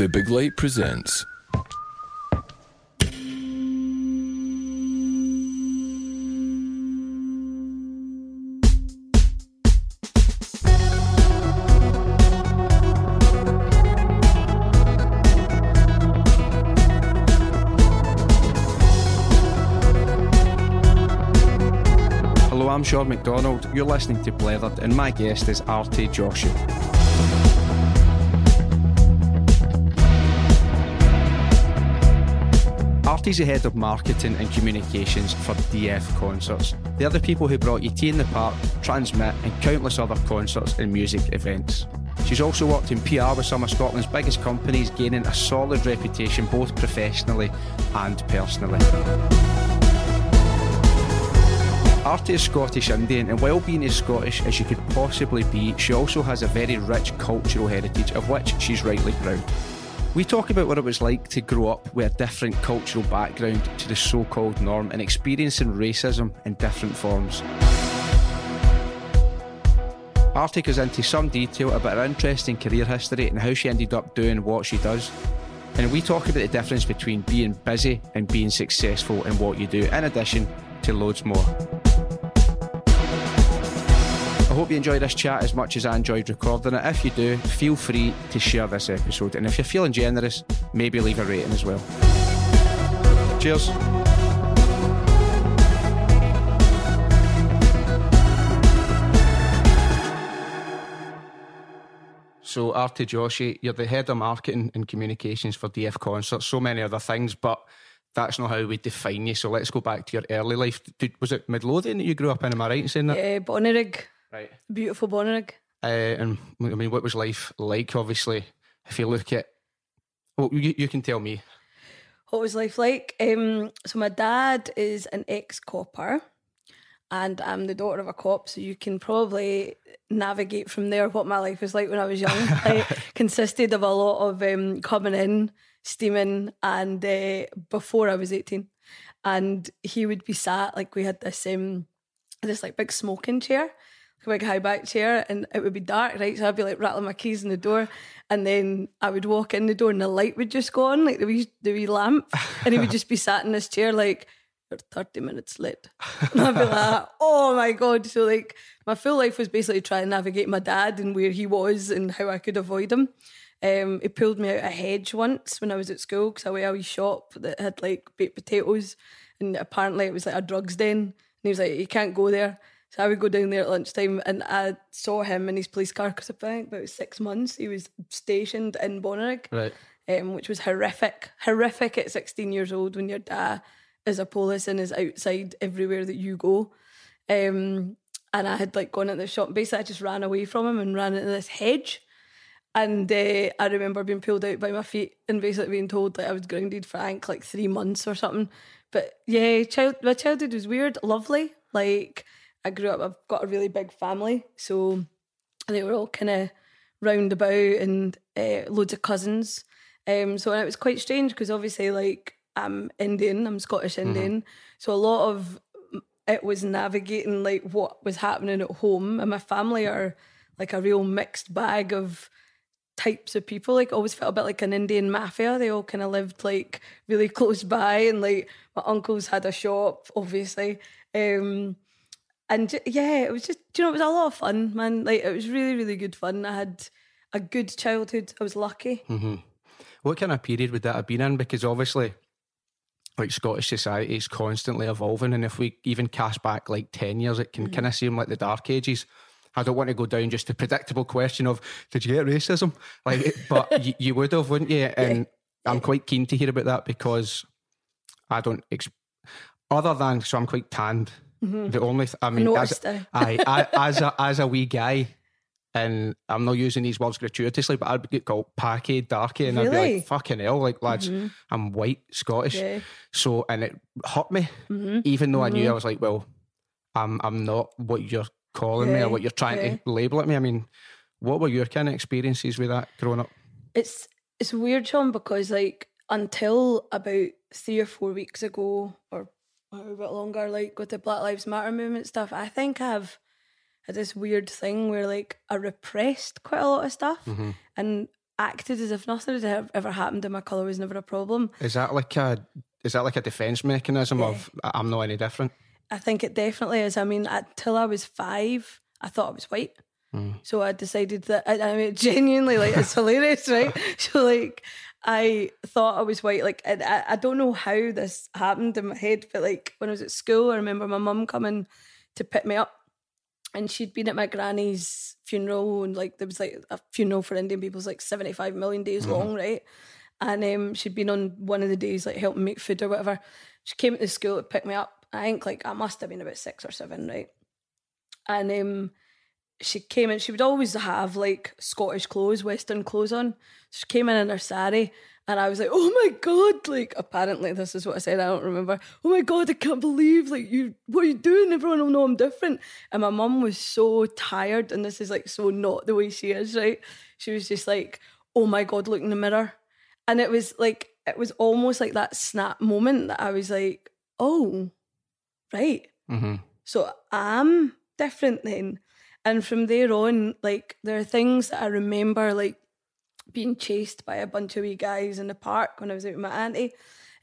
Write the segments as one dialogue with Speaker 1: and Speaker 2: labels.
Speaker 1: The Big Light presents.
Speaker 2: Hello, I'm Sean McDonald. You're listening to Blethered, and my guest is Aarti Joshi. Aarti's the head of marketing and communications for DF Concerts. They're the people who brought you T in the Park, TRNSMT, and countless other concerts and music events. She's also worked in PR with some of Scotland's biggest companies, gaining a solid reputation both professionally and personally. Aarti is Scottish Indian, and while being as Scottish as she could possibly be, she also has a very rich cultural heritage of which she's rightly proud. We talk about what it was like to grow up with a different cultural background to the so called norm and experiencing racism in different forms. Aarti goes into some detail about her interesting career history and how she ended up doing what she does. And we talk about the difference between being busy and being successful in what you do, in addition to loads more. I hope you enjoyed this chat as much as I enjoyed recording it. If you do, feel free to share this episode. And if you're feeling generous, maybe leave a rating as well. Cheers. So, Aarti Joshi, you're the head of marketing and communications for DF Concerts, so many other things, but that's not how we define you. So, let's go back to your early life. Did, was it Midlothian that you grew up in? Am I right in saying that?
Speaker 3: Uh, Bonnyrigg,
Speaker 2: Right.
Speaker 3: beautiful Bonnyrigg.
Speaker 2: Uh, and I mean, what was life like? Obviously, if you look at, well, you, you can tell me.
Speaker 3: What was life like? Um, so my dad is an ex-copper, and I'm the daughter of a cop. So you can probably navigate from there what my life was like when I was young. it consisted of a lot of um, coming in, steaming, and uh, before I was 18, and he would be sat like we had this um, this like big smoking chair. Like big high back chair and it would be dark, right? So I'd be like rattling my keys in the door and then I would walk in the door and the light would just go on, like the wee the wee lamp. And he would just be sat in this chair like you're 30 minutes late. And I'd be like, oh my God. So like my full life was basically trying to navigate my dad and where he was and how I could avoid him. Um, he pulled me out a hedge once when I was at school because I went to a wee shop that had like baked potatoes and apparently it was like a drugs den. And he was like, you can't go there. So I would go down there at lunchtime and I saw him in his police car because I think about six months he was stationed in Bonnyrigg,
Speaker 2: Right.
Speaker 3: um, which was horrific. Horrific at 16 years old when your dad is a police and is outside everywhere that you go. Um, and I had like gone into the shop. Basically, I just ran away from him and ran into this hedge. And uh, I remember being pulled out by my feet and basically being told that I was grounded for I think like three months or something. But yeah, child my childhood was weird, lovely. Like I grew up, I've got a really big family, so they were all kind of round about and uh, loads of cousins. Um, so it was quite strange because obviously, like I'm Indian, I'm Scottish Indian, so a lot of it was navigating like what was happening at home, and my family are like a real mixed bag of types of people. Like always felt a bit like an Indian mafia. They all kind of lived like really close by, and like my uncles had a shop, obviously. Um, and ju- yeah, it was just you know it was a lot of fun, man. Like it was really really good fun. I had a good childhood. I was lucky. Mm-hmm.
Speaker 2: What kind of period would that have been in? Because obviously, like Scottish society is constantly evolving, and if we even cast back like ten years, it can mm-hmm. kind of seem like the dark ages. I don't want to go down just the predictable question of did you get racism? Like, but you, you would have, wouldn't you? And I'm quite keen to hear about that because I don't. Ex- other than so, I'm quite tanned. Mm-hmm. The only th- I mean, as,
Speaker 3: noticed, eh?
Speaker 2: I, I as a as a wee guy, and I'm not using these words gratuitously, but I'd get called packy, darky, and I'd be like, fucking hell, like lads, mm-hmm. I'm white Scottish.
Speaker 3: Yeah.
Speaker 2: So and it hurt me, mm-hmm. even though I knew I was like, well, I'm I'm not what you're calling me or what you're trying
Speaker 3: yeah.
Speaker 2: to label at me. I mean, what were your kind of experiences with that growing up?
Speaker 3: it's it's weird, Sean, because like until about three or four weeks ago, or a bit longer, like with the Black Lives Matter movement stuff, I think I've had this weird thing where like I repressed quite a lot of stuff, mm-hmm. and acted as if nothing had ever- happened and my colour was never a problem.
Speaker 2: Is that like a is that like a defense mechanism of I'm not any different?
Speaker 3: I think it definitely is. I mean, until I was five, I thought I was white. Mm. So I decided that I, I mean, genuinely, like it's hilarious, right? So like, I thought I was white. Like, I, I don't know how this happened in my head, but like when I was at school, I remember my mum coming to pick me up, and she'd been at my granny's funeral, and like there was like a funeral for Indian people, was like seventy five million days long, right? And um, she'd been on one of the days like helping make food or whatever. She came to the school to pick me up. I think like I must have been about six or seven, right? And um, she came in. She would always have like Scottish clothes, Western clothes on. She came in in her sari, and I was like, "Oh my god!" Like apparently this is what I said. I don't remember. Oh my god! I can't believe like you. What are you doing? Everyone will know I'm different. And my mum was so tired, and this is like so not the way she is. Right? She was just like, "Oh my god!" Look in the mirror, and it was like it was almost like that snap moment that I was like, "Oh, right."
Speaker 2: Mm-hmm.
Speaker 3: So I'm different then. And from there on, like there are things that I remember like being chased by a bunch of wee guys in the park when I was out with my auntie.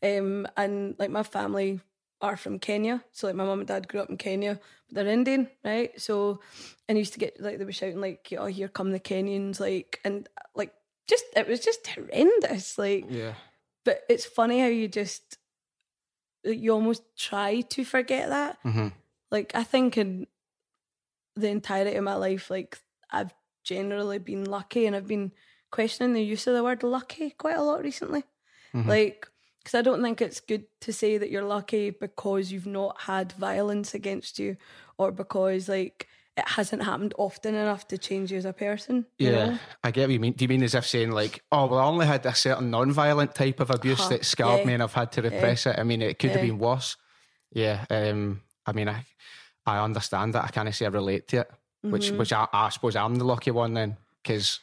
Speaker 3: Um, and like my family are from Kenya. So like my mum and dad grew up in Kenya, but they're Indian, right? So and I used to get like they were shouting like, Oh, here come the Kenyans, like and like just it was just horrendous. Like
Speaker 2: Yeah.
Speaker 3: but it's funny how you just you almost try to forget that
Speaker 2: Mm-hmm.
Speaker 3: like I think in the entirety of my life, like I've generally been lucky, and I've been questioning the use of the word lucky quite a lot recently.
Speaker 2: Mhm.
Speaker 3: Like, because I don't think it's good to say that you're lucky because you've not had violence against you, or because like it hasn't happened often enough to change you as a person. you
Speaker 2: Yeah,
Speaker 3: know?
Speaker 2: I get what you mean. Do you mean as if saying like, oh, well, I only had a certain non-violent type of abuse
Speaker 3: Uh-huh.
Speaker 2: that scarred
Speaker 3: Yeah.
Speaker 2: me, and I've had to repress it. I mean, it could have been worse. Yeah. Um. I mean, I, I understand that. I can't say I relate to it, which,
Speaker 3: Mm-hmm.
Speaker 2: which I, I suppose I'm the lucky one then, because,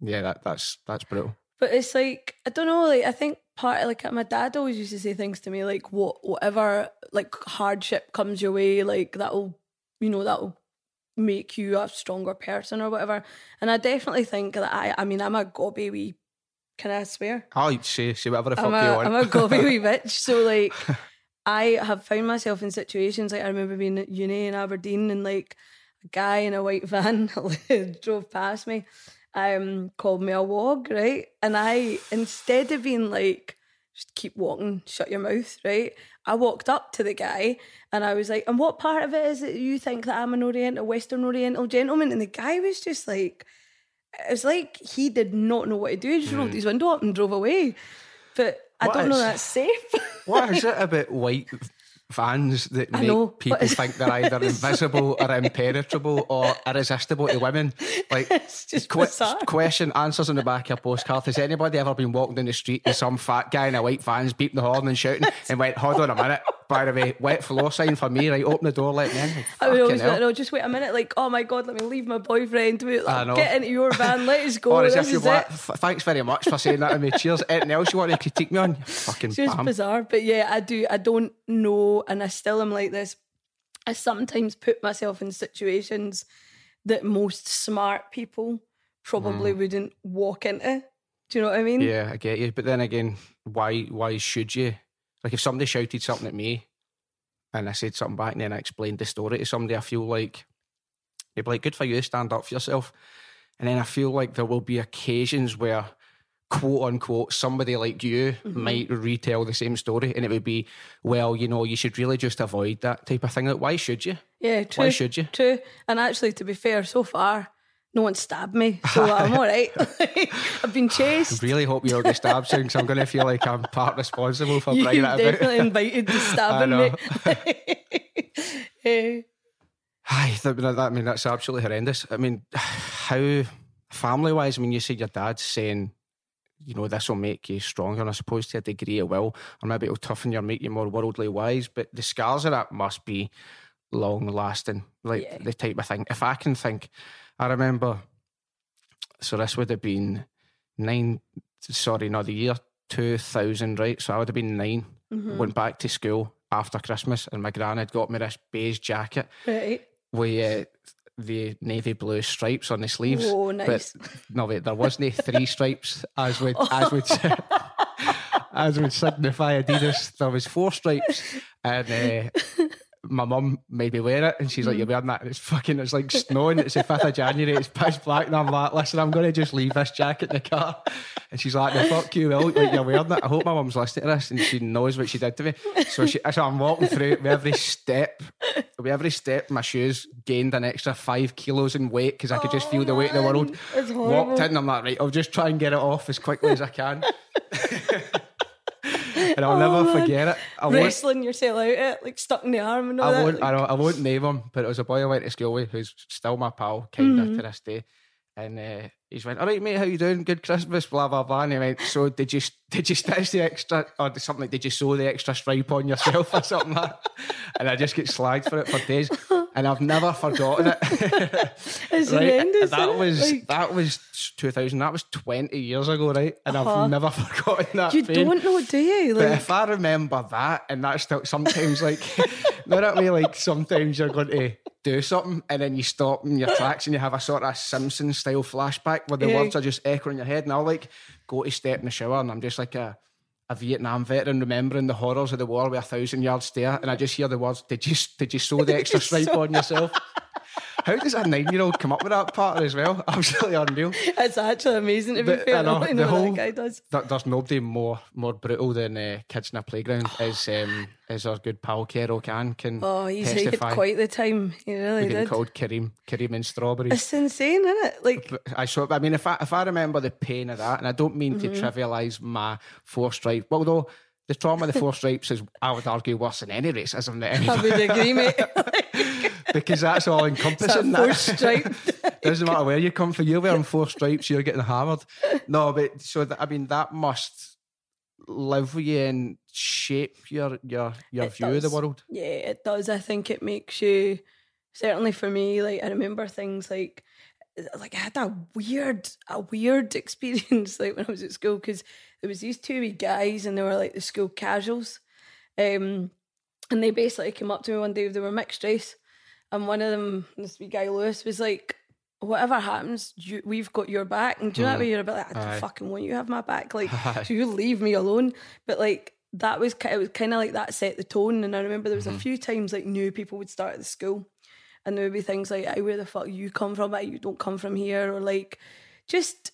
Speaker 2: yeah, that that's that's brutal.
Speaker 3: But it's like I don't know. Like I think part of like my dad always used to say things to me like, "What whatever like hardship comes your way, like that'll you know that'll make you a stronger person or whatever." And I definitely think that I I mean I'm a gobby wee. Can I swear?
Speaker 2: Oh, say say whatever the fuck
Speaker 3: I'm
Speaker 2: you
Speaker 3: a,
Speaker 2: want.
Speaker 3: I'm a gobby wee bitch. So like, I have found myself in situations like I remember being at uni in Aberdeen and like a guy in a white van drove past me, um, called me a wog, right? And I instead of being like, just keep walking, shut your mouth, right? I walked up to the guy and I was like, and what part of it is it you think that I'm an Oriental, Western Oriental gentleman? And the guy was just like, it was like he did not know what to do. He just rolled his window up and drove away. But I
Speaker 2: What
Speaker 3: don't know that's safe.
Speaker 2: What is it about white vans that make
Speaker 3: know,
Speaker 2: people think they're either invisible or impenetrable or irresistible to women? Like,
Speaker 3: It's just
Speaker 2: que- question answers on the back of a postcard. Has anybody ever been walking down the street and some fat guy in a white van's beeping the horn and shouting and went, "Hold on a minute, by the way, wet floor sign for me, right? Open the door, let me in."
Speaker 3: I would always like, no, just wait a minute. Like, oh my god, let me leave my boyfriend. Wait,
Speaker 2: I know.
Speaker 3: Get into your van. Let us go.
Speaker 2: Or as if you
Speaker 3: is
Speaker 2: want, "F- thanks very much for saying that to me. Cheers. Anything else you want to critique me on? Fucking
Speaker 3: It's just
Speaker 2: bam.
Speaker 3: bizarre. But yeah, I do. I don't know, and I still am like this. I sometimes put myself in situations that most smart people probably wouldn't walk into. Do you know what I mean?
Speaker 2: Mm. Yeah, I get you. But then again, why why should you? Like if somebody shouted something at me and I said something back and then I explained the story to somebody, I feel like they'd be like, Good for you, to stand up for yourself. And then I feel like there will be occasions where quote unquote somebody like you
Speaker 3: Mm-hmm.
Speaker 2: might retell the same story and it would be, well, you know, you should really just avoid that type of thing. Like, why should you?
Speaker 3: Yeah, true.
Speaker 2: Why should you?
Speaker 3: True. And actually, to be fair, so far, no one stabbed me, so I'm all right. I've been chased.
Speaker 2: I really hope you're get stabbed soon because I'm going to feel like I'm part responsible for
Speaker 3: You
Speaker 2: bringing that about.
Speaker 3: definitely invited the stabbing
Speaker 2: know.
Speaker 3: me. Eh,
Speaker 2: Aye, that, that, I mean, that's absolutely horrendous. I mean, how family wise, I mean, you said your dad's saying, you know, this will make you stronger, and I suppose to a degree it will, or maybe it'll toughen you or make you more worldly wise, but the scars of that must be long lasting, like
Speaker 3: Yeah.
Speaker 2: the type of thing. If I can think, I remember, so this would have been nine, sorry, no, the year 2000, right? So I would have been 9 went back to school after Christmas, and my gran had got me this beige jacket
Speaker 3: right.
Speaker 2: we uh, the navy blue stripes on the sleeves.
Speaker 3: Oh, nice.
Speaker 2: But no, wait, there wasn't three stripes as would as would as would signify Adidas. There was four stripes, and uh, my mum made me wear it, and she's like, "You're wearing that? And it's fucking. It's like snowing. It's the fifth of January. It's pitch black." And I'm like, "Listen, I'm going to just leave this jacket in the car." And she's like, "No, fuck you, Will. Like you're wearing it." I hope my mum's listening to this, and she knows what she did to me. So she, so I'm walking through with every step. With every step, my shoes gained an extra five kilos in weight because I could just feel the weight of the world. Walked in, I'm like, right, I'll just try and get it off as quickly as I can. and I'll never
Speaker 3: Oh, man.
Speaker 2: forget it. I
Speaker 3: Wrestling yourself out it, like stuck in the arm and all
Speaker 2: I
Speaker 3: that.
Speaker 2: won't,
Speaker 3: like-
Speaker 2: I, don't- I won't name him, but it was a boy I went to school with who's still my pal, kind
Speaker 3: Mm-hmm.
Speaker 2: of to this day. And uh, he's went, all right, mate, how you doing? Good Christmas, blah blah blah. And he went, so did you did you stitch the extra or something like did you sew the extra stripe on yourself or something like that? And I just get slagged for it for days, and I've never forgotten it.
Speaker 3: it's
Speaker 2: right?
Speaker 3: horrendous.
Speaker 2: that was
Speaker 3: Like,
Speaker 2: that was 2000. That was 20 years ago, right? And
Speaker 3: Uh-huh.
Speaker 2: I've never forgotten that.
Speaker 3: you
Speaker 2: pain.
Speaker 3: don't know, do you?
Speaker 2: But if I remember that, and that's still sometimes like, know what I mean? Like sometimes you're going to do something, and then you stop in your tracks, and you have a sort of Simpson style flashback where the
Speaker 3: Yeah.
Speaker 2: words are just echoing in your head. And I'll like go to step in the shower, and I'm just like a. A Vietnam veteran remembering the horrors of the war with a thousand yard stare, and I just hear the words, "Did you did you sew the extra stripe on yourself?" How does a nine year old come up with that part as well? Absolutely unreal.
Speaker 3: it's actually amazing to be
Speaker 2: But,
Speaker 3: fair.
Speaker 2: I
Speaker 3: I
Speaker 2: know,
Speaker 3: know,
Speaker 2: the whole-
Speaker 3: that guy does.
Speaker 2: There- There's nobody more more brutal than uh, kids in a playground as um, as our good pal Kerry Can can
Speaker 3: Oh, he's he had
Speaker 2: testify.
Speaker 3: quite the time. He really did.
Speaker 2: called Kareem Kareem and strawberries.
Speaker 3: It's insane, isn't it? Like,
Speaker 2: But I saw. I mean, if I if I remember the pain of that, and I don't mean
Speaker 3: Mm-hmm.
Speaker 2: to trivialise my four stripes, well, though the trauma of the four stripes is, I would argue, worse than any racism that
Speaker 3: I
Speaker 2: anybody,
Speaker 3: would agree, mate.
Speaker 2: Because that's all encompassing.
Speaker 3: that four
Speaker 2: That-
Speaker 3: stripe.
Speaker 2: Doesn't matter where you come from. You're wearing four stripes. You're getting hammered. No, but so that, I mean that must live with you and shape your your your
Speaker 3: It
Speaker 2: view of the world.
Speaker 3: Yeah, it does. I think it makes you certainly for me, like I remember things like like I had a weird a weird experience like when I was at school because there was these two wee guys and they were like the school casuals. Um and they basically came up to me one day, they were mixed race. And one of them, this wee guy Lewis, was like, Whatever happens, you, we've got your back. And do you know that mm. way you're a bit like, I don't
Speaker 2: Aye.
Speaker 3: fucking want you to have my back. Like, so you leave me alone. But like that was it was kind of like that set the tone. And I remember there was a mm-hmm. few times like new people would start at the school, and there would be things like, "Hey, where the fuck you come from? Hey, you don't come from here," or like just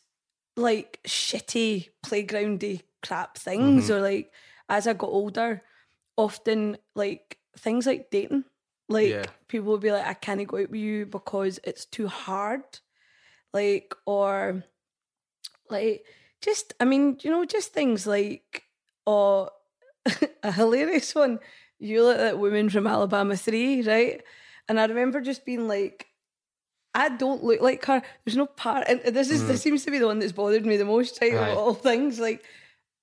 Speaker 3: like shitty playgroundy crap things, mm-hmm. or like as I got older, often like things like dating. Like
Speaker 2: Yeah.
Speaker 3: people would be like, I can't go out with you because it's too hard. Like, or like just I mean, you know, just things like oh a hilarious one. You look at that woman from Alabama three, right? And I remember just being like, I don't look like her. There's no part and this is this mm. seems to be the one that's bothered me the most, right?
Speaker 2: Aye.
Speaker 3: Of all things. Like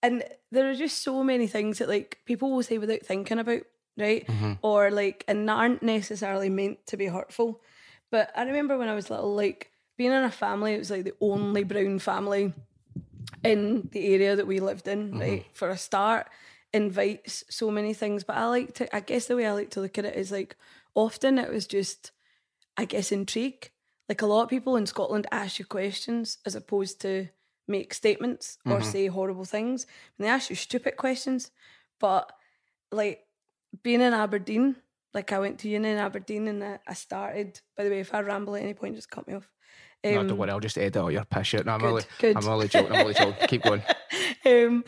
Speaker 3: and there are just so many things that like people will say without thinking about, right? Mm-hmm. Or like and aren't necessarily meant to be hurtful. But I remember when I was little, like being in a family, it was like the only brown family in the area that we lived in, mm-hmm. right? For a start, invites so many things. But I like to, I guess the way I like to look at it is like often it was just, I guess, intrigue. Like a lot of people in Scotland ask you questions as opposed to make statements or mm-hmm. say horrible things. And they ask you stupid questions. But like being in Aberdeen, like I went to uni in Aberdeen and I, I started, by the way, if I ramble at any point, just cut me off.
Speaker 2: no,
Speaker 3: Um,
Speaker 2: don't worry. I'll just edit all your piss shit. No, I'm
Speaker 3: good,
Speaker 2: only,
Speaker 3: good.
Speaker 2: I'm only joking. I'm only joking. Keep going.
Speaker 3: um,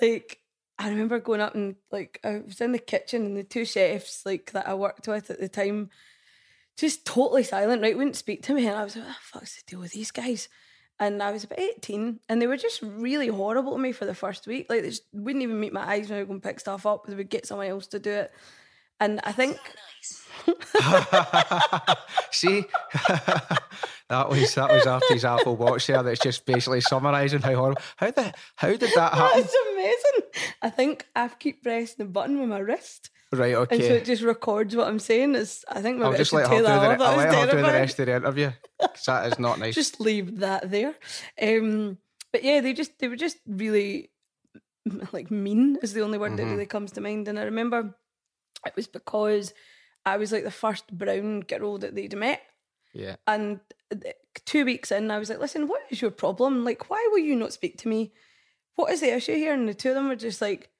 Speaker 3: like I remember going up and like I was in the kitchen and the two chefs like that I worked with at the time, just totally silent, right? Wouldn't speak to me, and I was like, "What the fuck's the deal with these guys?" And I was about eighteen, and they were just really horrible to me for the first week. Like they just wouldn't even meet my eyes when I would go and pick stuff up. They would get someone else to do it, and I think
Speaker 2: See, that was that was Aarti's Apple Watch there. That's just basically summarising how horrible. How the how did that happen?
Speaker 3: that's amazing. I think I've keep pressing the button with my wrist.
Speaker 2: Right. Okay.
Speaker 3: And so it just records what I'm saying. Is I think maybe
Speaker 2: I'll just
Speaker 3: should
Speaker 2: let her do the,
Speaker 3: that off. That
Speaker 2: I'll let her do the rest of the interview because that is not nice.
Speaker 3: just leave that there. Um, but yeah, they just they were just really like mean is the only word that really comes to mind. And I remember it was because I was like the first brown girl that they'd met.
Speaker 2: Yeah.
Speaker 3: And th- two weeks in, I was like, listen, what is your problem? Like, why will you not speak to me? What is the issue here? And the two of them were just like,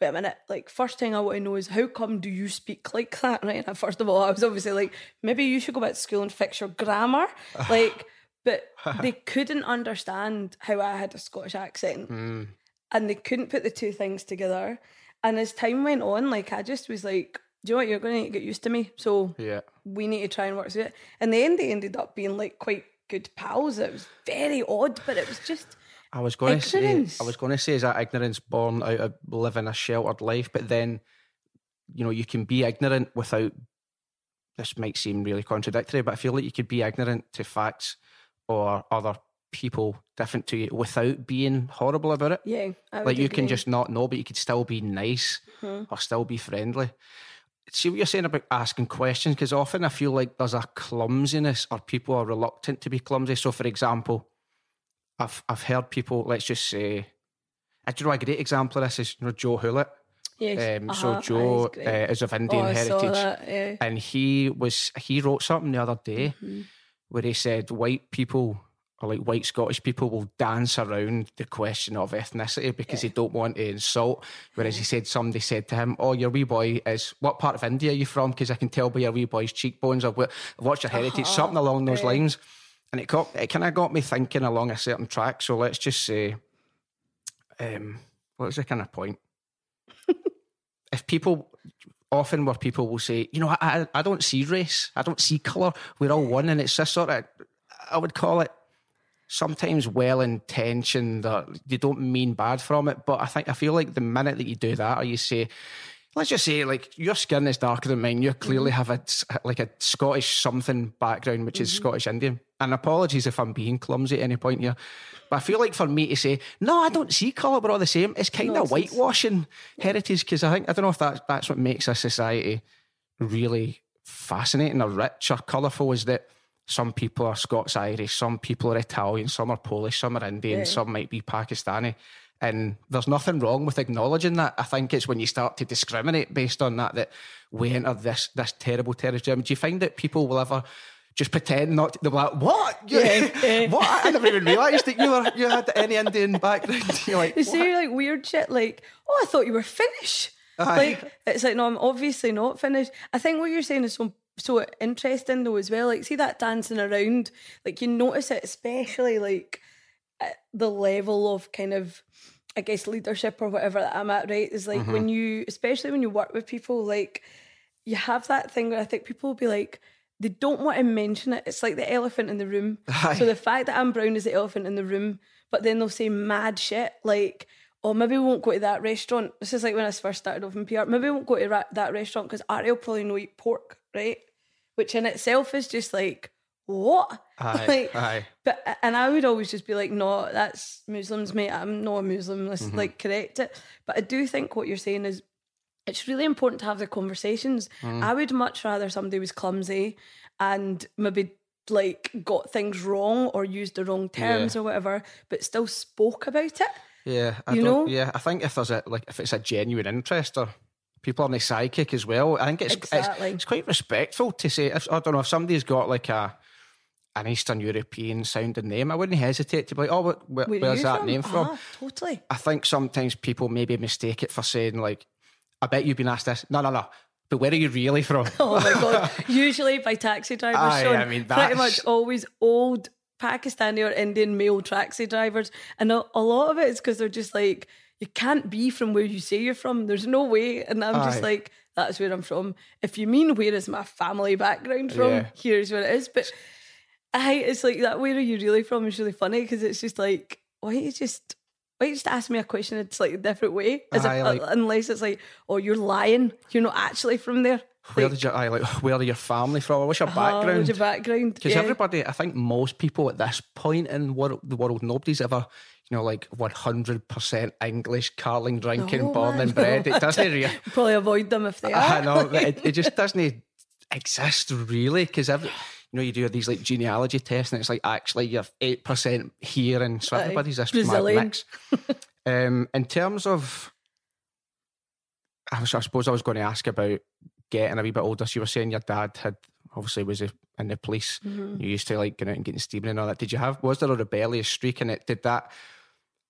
Speaker 3: wait a minute. Like, first thing I want to know is how come do you speak like that? Right. And first of all, I was obviously like, maybe you should go back to school and fix your grammar. like, but they couldn't understand how I had a Scottish accent.
Speaker 2: Mm.
Speaker 3: And they couldn't put the two things together. And as time went on, like, I just was like, do you know what? You're going to get used to me. So
Speaker 2: Yeah.
Speaker 3: we need to try and work through it. And the end, they ended up being like quite good pals. It was very odd, but it was just
Speaker 2: I was going to say, I was going to say, is that ignorance born out of living a sheltered life? But then, you know, you can be ignorant without. This might seem really contradictory, but I feel like you could be ignorant to facts or other people different to you without being horrible about it.
Speaker 3: yeah.
Speaker 2: Like you can just not know, but you could still be nice
Speaker 3: Mhm.
Speaker 2: or still be friendly. See what you're saying about asking questions, because often I feel like there's a clumsiness or people are reluctant to be clumsy. So, for example, I've I've heard people, let's just say, I do you know a great example of this is you know Joe Hewlett.
Speaker 3: Yes.
Speaker 2: Um,
Speaker 3: uh-huh,
Speaker 2: So Joe uh, is of
Speaker 3: oh,
Speaker 2: Indian
Speaker 3: saw
Speaker 2: heritage,
Speaker 3: that. Yeah.
Speaker 2: and he was he wrote something the other day
Speaker 3: Mhm.
Speaker 2: where he said white people or like white Scottish people will dance around the question of ethnicity because they don't want to insult. Whereas he said somebody said to him, "Oh, your wee boy is what part of India are you from? Because I can tell by your wee boy's cheekbones. I've watched your heritage,
Speaker 3: Uh-huh.
Speaker 2: something along those
Speaker 3: Yeah.
Speaker 2: lines." And it got it kind of got me thinking along a certain track. So let's just say, um, what was the kind of point? if people often where people will say, you know, I, I, I don't see race, I don't see colour, we're all one, and it's this sort of, I would call it sometimes well intentioned, or you don't mean bad from it, but I think I feel like the minute that you do that, or you say, let's just say, like your skin is darker than mine, you clearly have a like a Scottish something background, which is Scottish Indian. And apologies if I'm being clumsy at any point here. But I feel like for me to say, no, I don't see colour, we're all the same, it's kind of
Speaker 3: Nonsense.
Speaker 2: whitewashing heritage because I think, I don't know if that's, that's what makes a society really fascinating or rich or colourful is that some people are Scots Irish, some people are Italian, some are Polish, some are Indian,
Speaker 3: Yeah.
Speaker 2: some might be Pakistani. And there's nothing wrong with acknowledging that. I think it's when you start to discriminate based on that that we enter this this terrible territory. Do you find that people will ever just pretend not to, they'll be like, what? You-
Speaker 3: yeah.
Speaker 2: what? I never even realised that you were you had any Indian background. You're like,
Speaker 3: They say like weird shit like, oh, I thought you were Finnish.
Speaker 2: Aye.
Speaker 3: Like it's like, no, I'm obviously not Finnish. I think what you're saying is so so interesting though as well. Like, see that dancing around, like you notice it, especially like at the level of kind of I guess leadership or whatever that I'm at, right? Is like
Speaker 2: Mm-hmm.
Speaker 3: when you especially when you work with people, like you have that thing where I think people will be like, they don't want to mention it. It's like the elephant in the room.
Speaker 2: Aye.
Speaker 3: So the fact that I'm brown is the elephant in the room, but then they'll say mad shit like, oh, maybe we won't go to that restaurant. This is like when I first started off in PR. Maybe we won't go to ra- that restaurant because Ari will probably no eat pork, right? Which in itself is just like, what?
Speaker 2: Aye,
Speaker 3: like,
Speaker 2: aye.
Speaker 3: but and I would always just be like, no, that's Muslims, mate. I'm not a Muslim. Let's
Speaker 2: Mm-hmm.
Speaker 3: like correct it. But I do think what you're saying is it's really important to have the conversations.
Speaker 2: Mm.
Speaker 3: I would much rather somebody was clumsy and maybe like got things wrong or used the wrong terms or whatever, but still spoke about it.
Speaker 2: Yeah, I
Speaker 3: You
Speaker 2: don't,
Speaker 3: know?
Speaker 2: Yeah, I think if there's a like if it's a genuine interest or people are on the sidekick as well, I think it's
Speaker 3: Exactly.
Speaker 2: it's, it's quite respectful to say. If, I don't know if somebody's got like a an Eastern European sounding name, I wouldn't hesitate to be like, oh, where, Where where's that
Speaker 3: from?
Speaker 2: name from?
Speaker 3: Ah, totally.
Speaker 2: I think sometimes people maybe mistake it for saying like, I bet you've been asked this. No, no, no. But where are you really from?
Speaker 3: Oh my god! Usually by taxi drivers,
Speaker 2: Aye,
Speaker 3: Sean.
Speaker 2: I mean,
Speaker 3: pretty much always old Pakistani or Indian male taxi drivers, and a, a lot of it is because they're just like, you can't be from where you say you're from. There's no way, and I'm just like, that's where I'm from. If you mean where is my family background from,
Speaker 2: Yeah.
Speaker 3: here's where it is. But I, it's like that. Where are you really from? Is really funny because it's just like, why you just. Why just ask me a question in a slightly different way?
Speaker 2: Aye, like-
Speaker 3: unless it's like, oh, you're lying. You're not actually from there.
Speaker 2: where
Speaker 3: Like,
Speaker 2: did you? I like where are your family from? What's your
Speaker 3: Oh,
Speaker 2: background?
Speaker 3: what's your background?
Speaker 2: Because
Speaker 3: Yeah.
Speaker 2: everybody, I think most people at this point in world, the world, nobody's ever, you know, like 100% English, carling, drinking,
Speaker 3: No,
Speaker 2: born and bred. It doesn't really,
Speaker 3: probably avoid them if they are.
Speaker 2: I know, it, it just doesn't exist really. Because every, know, you do these like genealogy tests and it's like actually you're 8% here. And so everybody's this mad
Speaker 3: Brazilian.
Speaker 2: mix. um, in terms of, I, was, I suppose I was going to ask about getting a wee bit older. So you were saying your dad had obviously was a, in the police. You used to like going out and getting steaming and all that. Did you have? Was there a rebellious streak in it? Did that?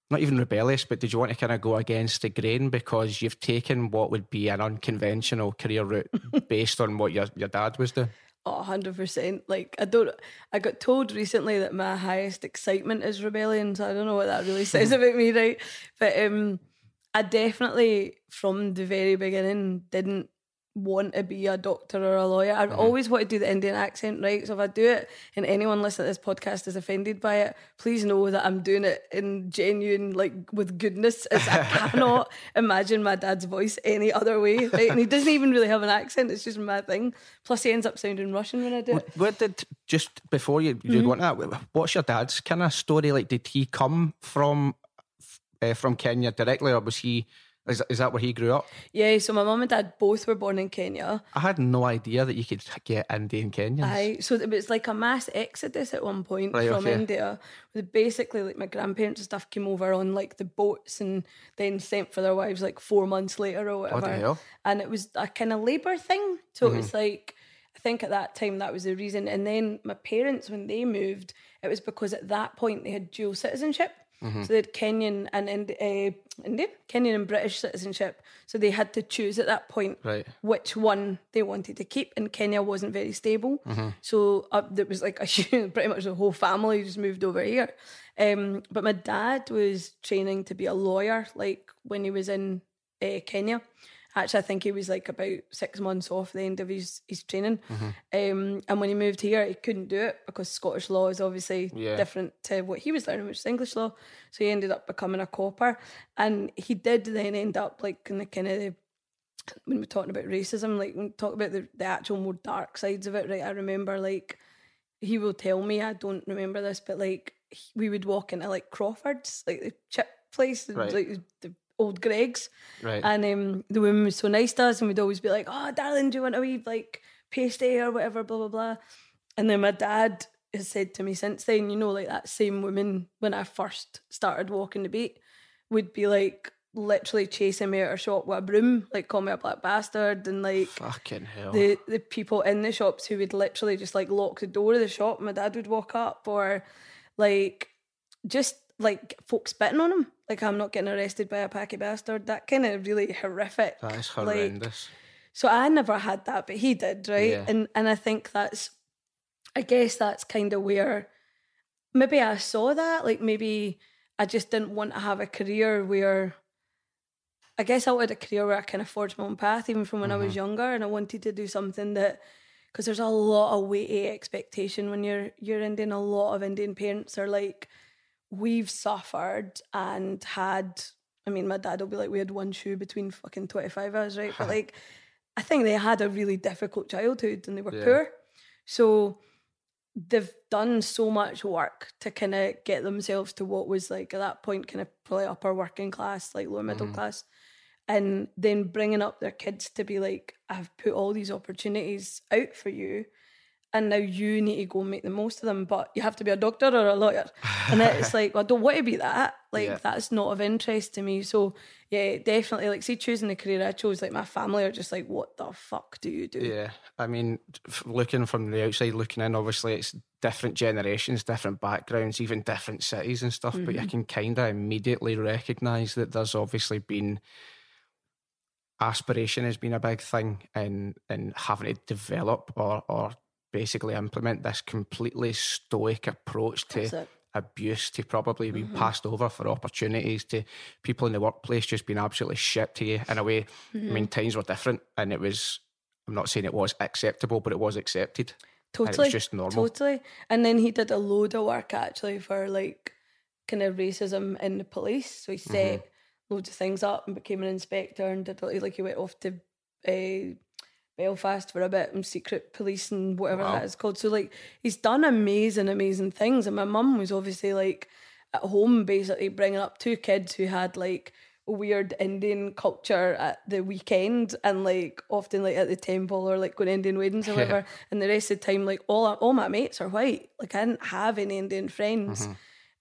Speaker 2: Not even rebellious, but did you want to kind of go against the grain because you've taken what would be an unconventional career route based on what your, your dad was doing?
Speaker 3: Oh, 100%. Like, I don't, I got told recently that my highest excitement is rebellion. So I don't know what that really says about me, right? But um, I definitely, from the very beginning, didn't want to be a doctor or a lawyer. I've always wanted to do the Indian accent, right? So if I do it and anyone listening to this podcast is offended by it, please know that I'm doing it in genuine, like with goodness. As I cannot imagine my dad's voice any other way, right? And he doesn't even really have an accent. It's just my thing. Plus, he ends up sounding Russian when I do it.
Speaker 2: What did just before you you go into that? What's your dad's kind of story like? Did he come from uh, from Kenya directly, or was he? Is, is that where he grew up?
Speaker 3: Yeah, so my mum and dad both were born in Kenya.
Speaker 2: I had no idea that you could get Indian Kenyans.
Speaker 3: Aye, so it was like a mass exodus at one point
Speaker 2: Right,
Speaker 3: from
Speaker 2: okay.
Speaker 3: India. Basically, like my grandparents and stuff came over on like the boats and then sent for their wives like four months later or whatever. And it was a kind of labour thing. So it was
Speaker 2: Mm-hmm.
Speaker 3: like I think at that time that was the reason. And then my parents, when they moved, it was because at that point they had dual citizenship.
Speaker 2: Mm-hmm.
Speaker 3: So they had Kenyan and uh, Indian, Kenyan and British citizenship. So they had to choose at that point
Speaker 2: Right.
Speaker 3: which one they wanted to keep. And Kenya wasn't very stable,
Speaker 2: Mm-hmm.
Speaker 3: so uh, there was like a pretty much the whole family just moved over here. Um, but my dad was training to be a lawyer, like when he was in uh, Kenya. Actually, I think he was like about six months off the end of his his training.
Speaker 2: Mm-hmm.
Speaker 3: Um, and when he moved here, he couldn't do it because Scottish law is obviously
Speaker 2: Yeah.
Speaker 3: different to what he was learning, which is English law. So he ended up becoming a copper, and he did then end up like in the kind of the when we're talking about racism, like when we talk about the, the actual more dark sides of it, right? I remember like he will tell me, I don't remember this, but like we would walk into like Crawford's, like the chip place,
Speaker 2: Right.
Speaker 3: like the old Greggs,
Speaker 2: Right.
Speaker 3: and um, the woman was so nice to us, and we'd always be like, "Oh, darling, do you want a wee like pasty or whatever?" Blah blah blah. And then my dad has said to me since then, you know, like that same woman when I first started walking the beat would be like literally chasing me out of shop with a broom, like call me a black bastard, and like
Speaker 2: Fucking hell.
Speaker 3: the the people in the shops who would literally just like lock the door of the shop. My dad would walk up, or like just like folks spitting on him. Like I'm not getting arrested by a packy bastard. That kind of really horrific.
Speaker 2: that is
Speaker 3: like-
Speaker 2: horrendous.
Speaker 3: so I never had that, but he did, right?
Speaker 2: Yeah.
Speaker 3: And and I think that's, I guess that's kind of where maybe I saw that. Like maybe I just didn't want to have a career where. I guess I wanted a career where I kind of forged my own path, even from when I was
Speaker 2: Mm-hmm.
Speaker 3: younger, and I wanted to do something that, because there's a lot of weighty expectation when you're you're Indian. A lot of Indian parents are like, we've suffered and had. I mean, my dad will be like, we had one shoe between fucking twenty five hours, right? But like, I think they had a really difficult childhood and they were
Speaker 2: Yeah.
Speaker 3: poor. So they've done so much work to kind of get themselves to what was like at that point kind of probably upper working class, like lower middle mm-hmm. class. And then bringing up their kids to be like, I've put all these opportunities out for you. And now you need to go and make the most of them, but you have to be a doctor or a lawyer. And it's like, well, I don't want to be that. Like,
Speaker 2: Yeah.
Speaker 3: that's not of interest to me. So, yeah, definitely, like, see, choosing the career I chose, like, my family are just like, what the fuck do you do?
Speaker 2: Yeah, I mean, looking from the outside, looking in, obviously it's different generations, different backgrounds, even different cities and stuff. But you mm-hmm. can kind of immediately recognise that there's obviously been aspiration has been a big thing in in having to develop or or basically implement this completely stoic approach to abuse to probably be
Speaker 3: Mm-hmm.
Speaker 2: passed over for opportunities to people in the workplace just being absolutely shit to you in a way. I
Speaker 3: Mm-hmm.
Speaker 2: mean, times were different and it was, I'm not saying it was acceptable, but it was accepted.
Speaker 3: Totally.
Speaker 2: It was just normal.
Speaker 3: Totally. And then he did a load of work actually for like kind of racism in the police. So he set
Speaker 2: Mm-hmm.
Speaker 3: loads of things up and became an inspector and did like he went off to uh, Belfast for a bit and secret police and whatever
Speaker 2: Wow.
Speaker 3: that is called. So like he's done amazing, amazing things. And my mum was obviously like at home basically bringing up two kids who had like a weird Indian culture at the weekend and like often like at the temple or like going to Indian weddings or whatever. And the rest of the time, like all all my mates are white. Like I didn't have any Indian friends,
Speaker 2: Mm-hmm.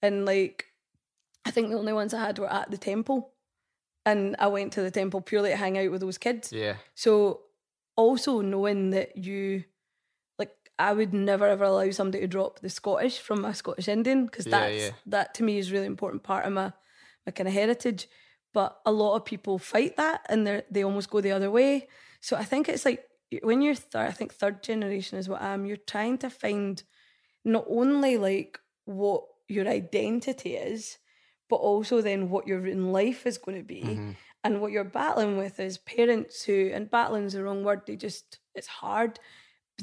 Speaker 3: and like I think the only ones I had were at the temple, and I went to the temple purely to hang out with those kids.
Speaker 2: Yeah.
Speaker 3: So also knowing that you like I would never ever allow somebody to drop the Scottish from my Scottish Indian because
Speaker 2: Yeah,
Speaker 3: that's
Speaker 2: yeah.
Speaker 3: that to me is really important part of my my kind of heritage. But a lot of people fight that and they they almost go the other way. So I think it's like when you're third, I think third generation is what I am. You're trying to find not only like what your identity is, but also then what your in life is going to be.
Speaker 2: Mm-hmm.
Speaker 3: And what you're battling with is parents who, and battling's the wrong word, they just, it's hard.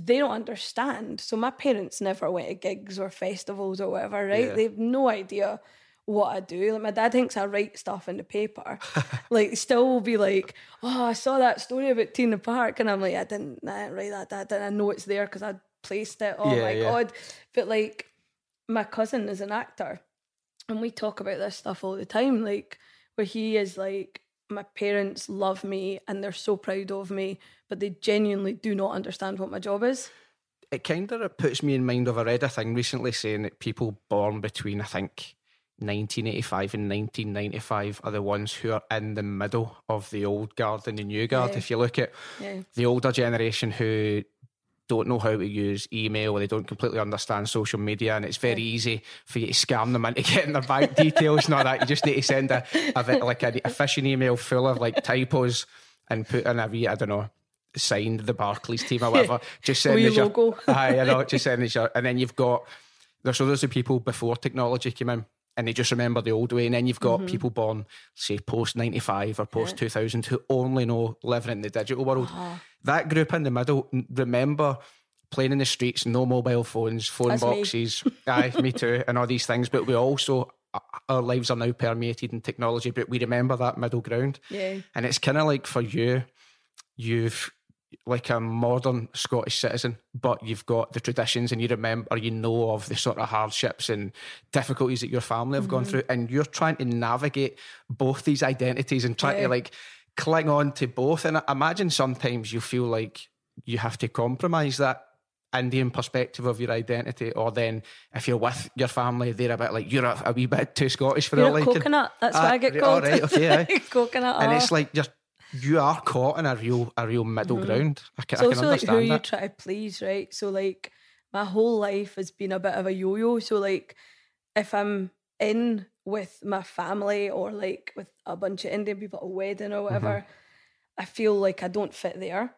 Speaker 3: They don't understand. So my parents never went to gigs or festivals or whatever, right?
Speaker 2: Yeah.
Speaker 3: They have no idea what I do. Like my dad thinks I write stuff in the paper. like still will be like, oh, I saw that story about T in the Park, and I'm like, I didn't, I didn't write that. Dad. Didn't I know it's there because I placed it. Oh
Speaker 2: Yeah,
Speaker 3: my
Speaker 2: yeah.
Speaker 3: god! But like, my cousin is an actor, and we talk about this stuff all the time. Like, where he is like, my parents love me and they're so proud of me, but they genuinely do not understand what my job is.
Speaker 2: it kind of puts me in mind of I read a thing recently saying that people born between I think 1985 and 1995 are the ones who are in the middle of the old guard and the new guard.
Speaker 3: Yeah.
Speaker 2: If you look at
Speaker 3: Yeah.
Speaker 2: the older generation who don't know how to use email or they don't completely understand social media and it's very easy for you to scam them into getting their bank details and all that. You just need to send a, a like a, a phishing email full of like typos and put in a wee, I don't know, signed the Barclays team or whatever. Just send as your-
Speaker 3: logo.
Speaker 2: Aye, I know, just send your, and then you've got there's so there's the people before technology came in and they just remember the old way. And then you've got people born, say, post 95 or post 2000 who only know living in the digital world. That group in the middle remember playing in the streets, no mobile phones, phone
Speaker 3: That's me.
Speaker 2: boxes. Aye, me too, and all these things. But we also, uh, our lives are now permeated in technology, but we remember that middle ground.
Speaker 3: Yeah.
Speaker 2: And it's kind of like for you, you've like a modern Scottish citizen, but you've got the traditions and you remember, you know of the sort of hardships and difficulties that your family have
Speaker 3: Mm-hmm.
Speaker 2: gone through. And you're trying to navigate both these identities and trying
Speaker 3: Yeah.
Speaker 2: to like cling on to both. And I imagine sometimes you feel like you have to compromise that Indian perspective of your identity, or then if you're with your family, they're a bit like you're a, a wee bit too Scottish for
Speaker 3: You're
Speaker 2: their
Speaker 3: a
Speaker 2: liking.
Speaker 3: coconut. That's
Speaker 2: Ah,
Speaker 3: what I get called.
Speaker 2: all right, okay,
Speaker 3: coconut.
Speaker 2: and it's like you're you are caught in a real a real middle ground. I can,
Speaker 3: It's
Speaker 2: I can
Speaker 3: also like who
Speaker 2: understand
Speaker 3: you
Speaker 2: that.
Speaker 3: try to please, right? So like my whole life has been a bit of a yo-yo. So like if I'm in with my family or like with a bunch of Indian people at a wedding or whatever,
Speaker 2: Mm-hmm.
Speaker 3: I feel like I don't fit there.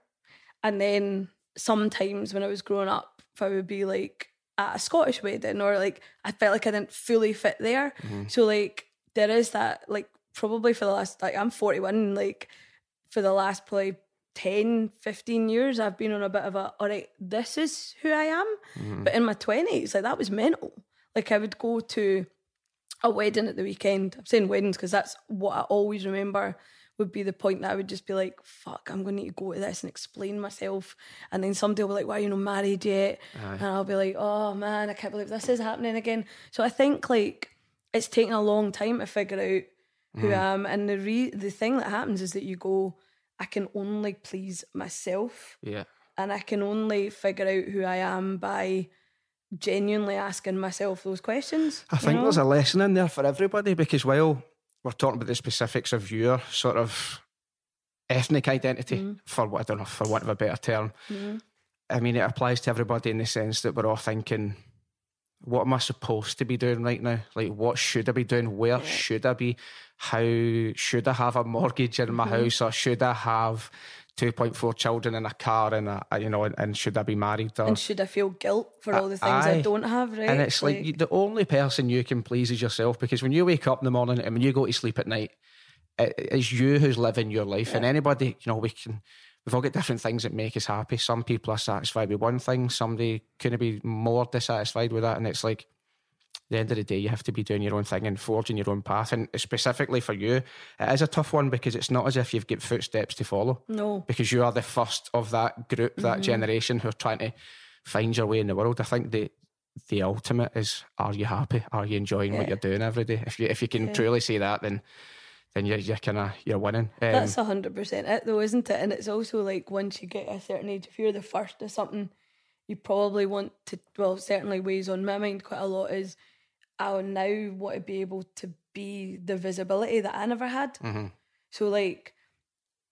Speaker 3: And then sometimes when I was growing up, if I would be like at a Scottish wedding or like I felt like I didn't fully fit there.
Speaker 2: Mm-hmm.
Speaker 3: So like there is that like probably for the last like I'm 41 like for the last probably 10 15 years I've been on a bit of a all right this is who I am
Speaker 2: Mm-hmm.
Speaker 3: but in my 20s like that was mental. Like I would go to a wedding at the weekend. I'm saying weddings because that's what I always remember would be the point that I would just be like fuck I'm going to need to go to this and explain myself. And then somebody will be like why are you not married yet? And I'll be like oh man I can't believe this is happening again. So I think like it's taken a long time to figure out who I am. And the re- the thing that happens is that you go, I can only please myself,
Speaker 2: Yeah.
Speaker 3: and I can only figure out who I am by genuinely asking myself those questions.
Speaker 2: I think there's a lesson in there for everybody because while we're talking about the specifics of your sort of ethnic identity,
Speaker 3: Mm-hmm.
Speaker 2: for what I don't know, for want of a better term, I mean, it applies to everybody in the sense that we're all thinking, what am I supposed to be doing right now? Like, what should I be doing? Where should I be? How should I have a mortgage in
Speaker 3: Mm-hmm.
Speaker 2: my house, or should I have 2.4 children in a car, and a, you know, and, and should I be married? Or
Speaker 3: and should I feel guilt for all the things
Speaker 2: aye.
Speaker 3: I don't have? Right,
Speaker 2: and it's like, you, the only person you can please is yourself because when you wake up in the morning and when you go to sleep at night, it, it's you who's living your life. And anybody, you know, we can, we've all got different things that make us happy. Some people are satisfied with one thing, somebody couldn't be more dissatisfied with that. And it's like, the end of the day, you have to be doing your own thing and forging your own path. And specifically for you, it is a tough one because it's not as if you've got footsteps to follow
Speaker 3: no,
Speaker 2: because you are the first of that group, that mm-hmm. generation who are trying to find your way in the world. I think the the ultimate is: Are you happy? Are you enjoying what you're doing every day? If you if you can truly say that, then then you're you're kind of you're winning. Um,
Speaker 3: that's a hundred percent it though, isn't it? And it's also like once you get a certain age, if you're the first of something, you probably want to. Well, certainly weighs on my mind quite a lot. Is I now want to be able to be the visibility that I never had.
Speaker 2: mhm.
Speaker 3: So like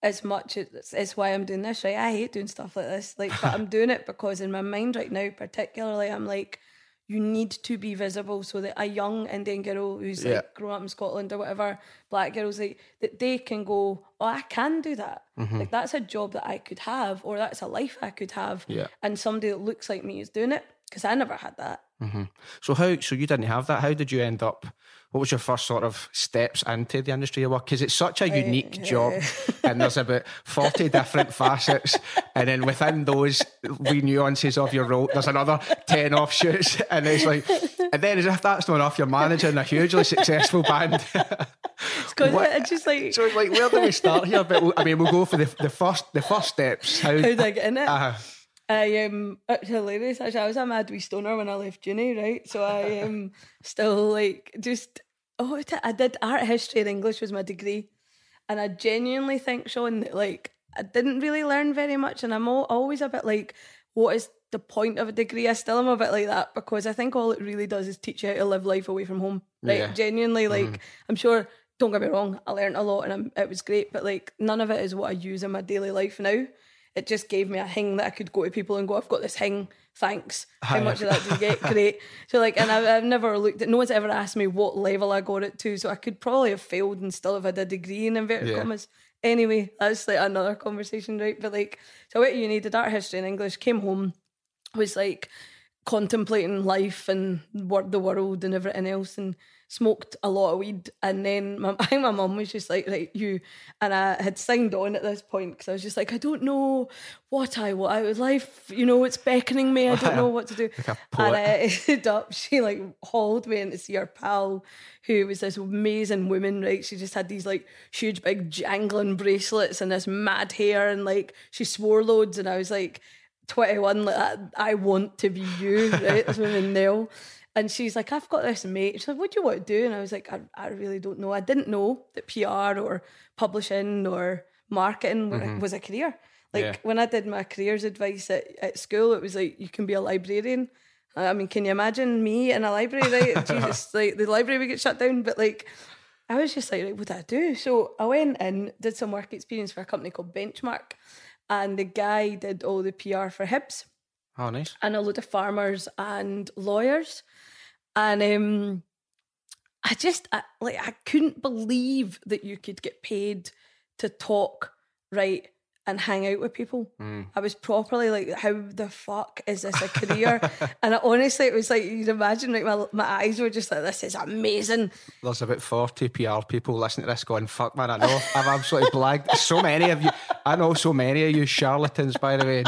Speaker 3: as much as it's why I'm doing this, right? I hate doing stuff like this. Like, but I'm doing it because in my mind right now, particularly, I'm like, you need to be visible so that a young Indian girl who's
Speaker 2: Yeah.
Speaker 3: like grown up in Scotland or whatever, black girls like that they can go, Oh, I can do that.
Speaker 2: Mm-hmm.
Speaker 3: Like that's a job that I could have or that's a life I could have.
Speaker 2: Yeah.
Speaker 3: And somebody that looks like me is doing it. Because I never had that.
Speaker 2: So how? So you didn't have that. How did you end up? What was your first sort of steps into the industry of work? Because it's such a unique job, and there's about forty different facets, and then within those wee nuances of your role, there's another ten offshoots, and it's like, and then as if that's not enough, you're managing a hugely successful band. What-
Speaker 3: it's just like,
Speaker 2: so it's like, where do we start here? But we'll- I mean, we'll go for the the first the first steps. How?
Speaker 3: how did I get in it?
Speaker 2: uh,
Speaker 3: I um it's hilarious actually. I was a mad wee stoner when I left uni, right? So I um still like just oh I did art history and English was my degree. And I genuinely think, Sean, that like I didn't really learn very much and I'm al- always a bit like, what is the point of a degree? I still am a bit like that because I think all it really does is teach you how to live life away from home. Like
Speaker 2: Yeah.
Speaker 3: genuinely, mm-hmm. like I'm sure don't get me wrong, I learned a lot and I'm, it was great, but like none of it is what I use in my daily life now it just gave me a hing that I could go to people and go, I've got this hing, thanks. How much of that did you get? Great. So like, and I've, I've never looked at, no one's ever asked me what level I got it to. So I could probably have failed and still have had a degree in inverted
Speaker 2: Yeah.
Speaker 3: commas. Anyway, that's like another conversation, right? But like, so I went to uni, did art history and English, came home, was like contemplating life and the world and everything else and smoked a lot of weed and then my, I think my mum was just like right you and I had signed on at this point because I was just like I don't know what I want out of life you know it's beckoning me I don't know what to do.
Speaker 2: Like
Speaker 3: and. I ended up she like hauled me in to see her pal who was this amazing woman right? She just had these like huge big jangling bracelets and this mad hair and like she swore loads and I was like 21 like I, I want to be you right? This woman Nell and she's like I've got this mate. She's like what do you want to do? And I was like I, I really don't know. I didn't know that PR or publishing or marketing were- mm-hmm. was a career. Like
Speaker 2: Yeah.
Speaker 3: when I did my careers advice at, at school it was like you can be a librarian. I mean can you imagine me in a library right? Jesus like the library would get shut down. But like I was just like, what do I do? So I went and did some work experience for a company called Benchmark, and the guy did all the PR for Hibs
Speaker 2: oh, nice.
Speaker 3: and a load of farmers and lawyers. And um, I just I, like I couldn't believe that you could get paid to talk, right, and hang out with people. I was properly like, how the fuck is this a career? and I, honestly, it was like you'd imagine, like my my eyes were just like, this is amazing.
Speaker 2: There's about 40 PR people listening to this going, fuck man, I know. I've absolutely blagged so many of you. I know so many of you charlatans, by the way.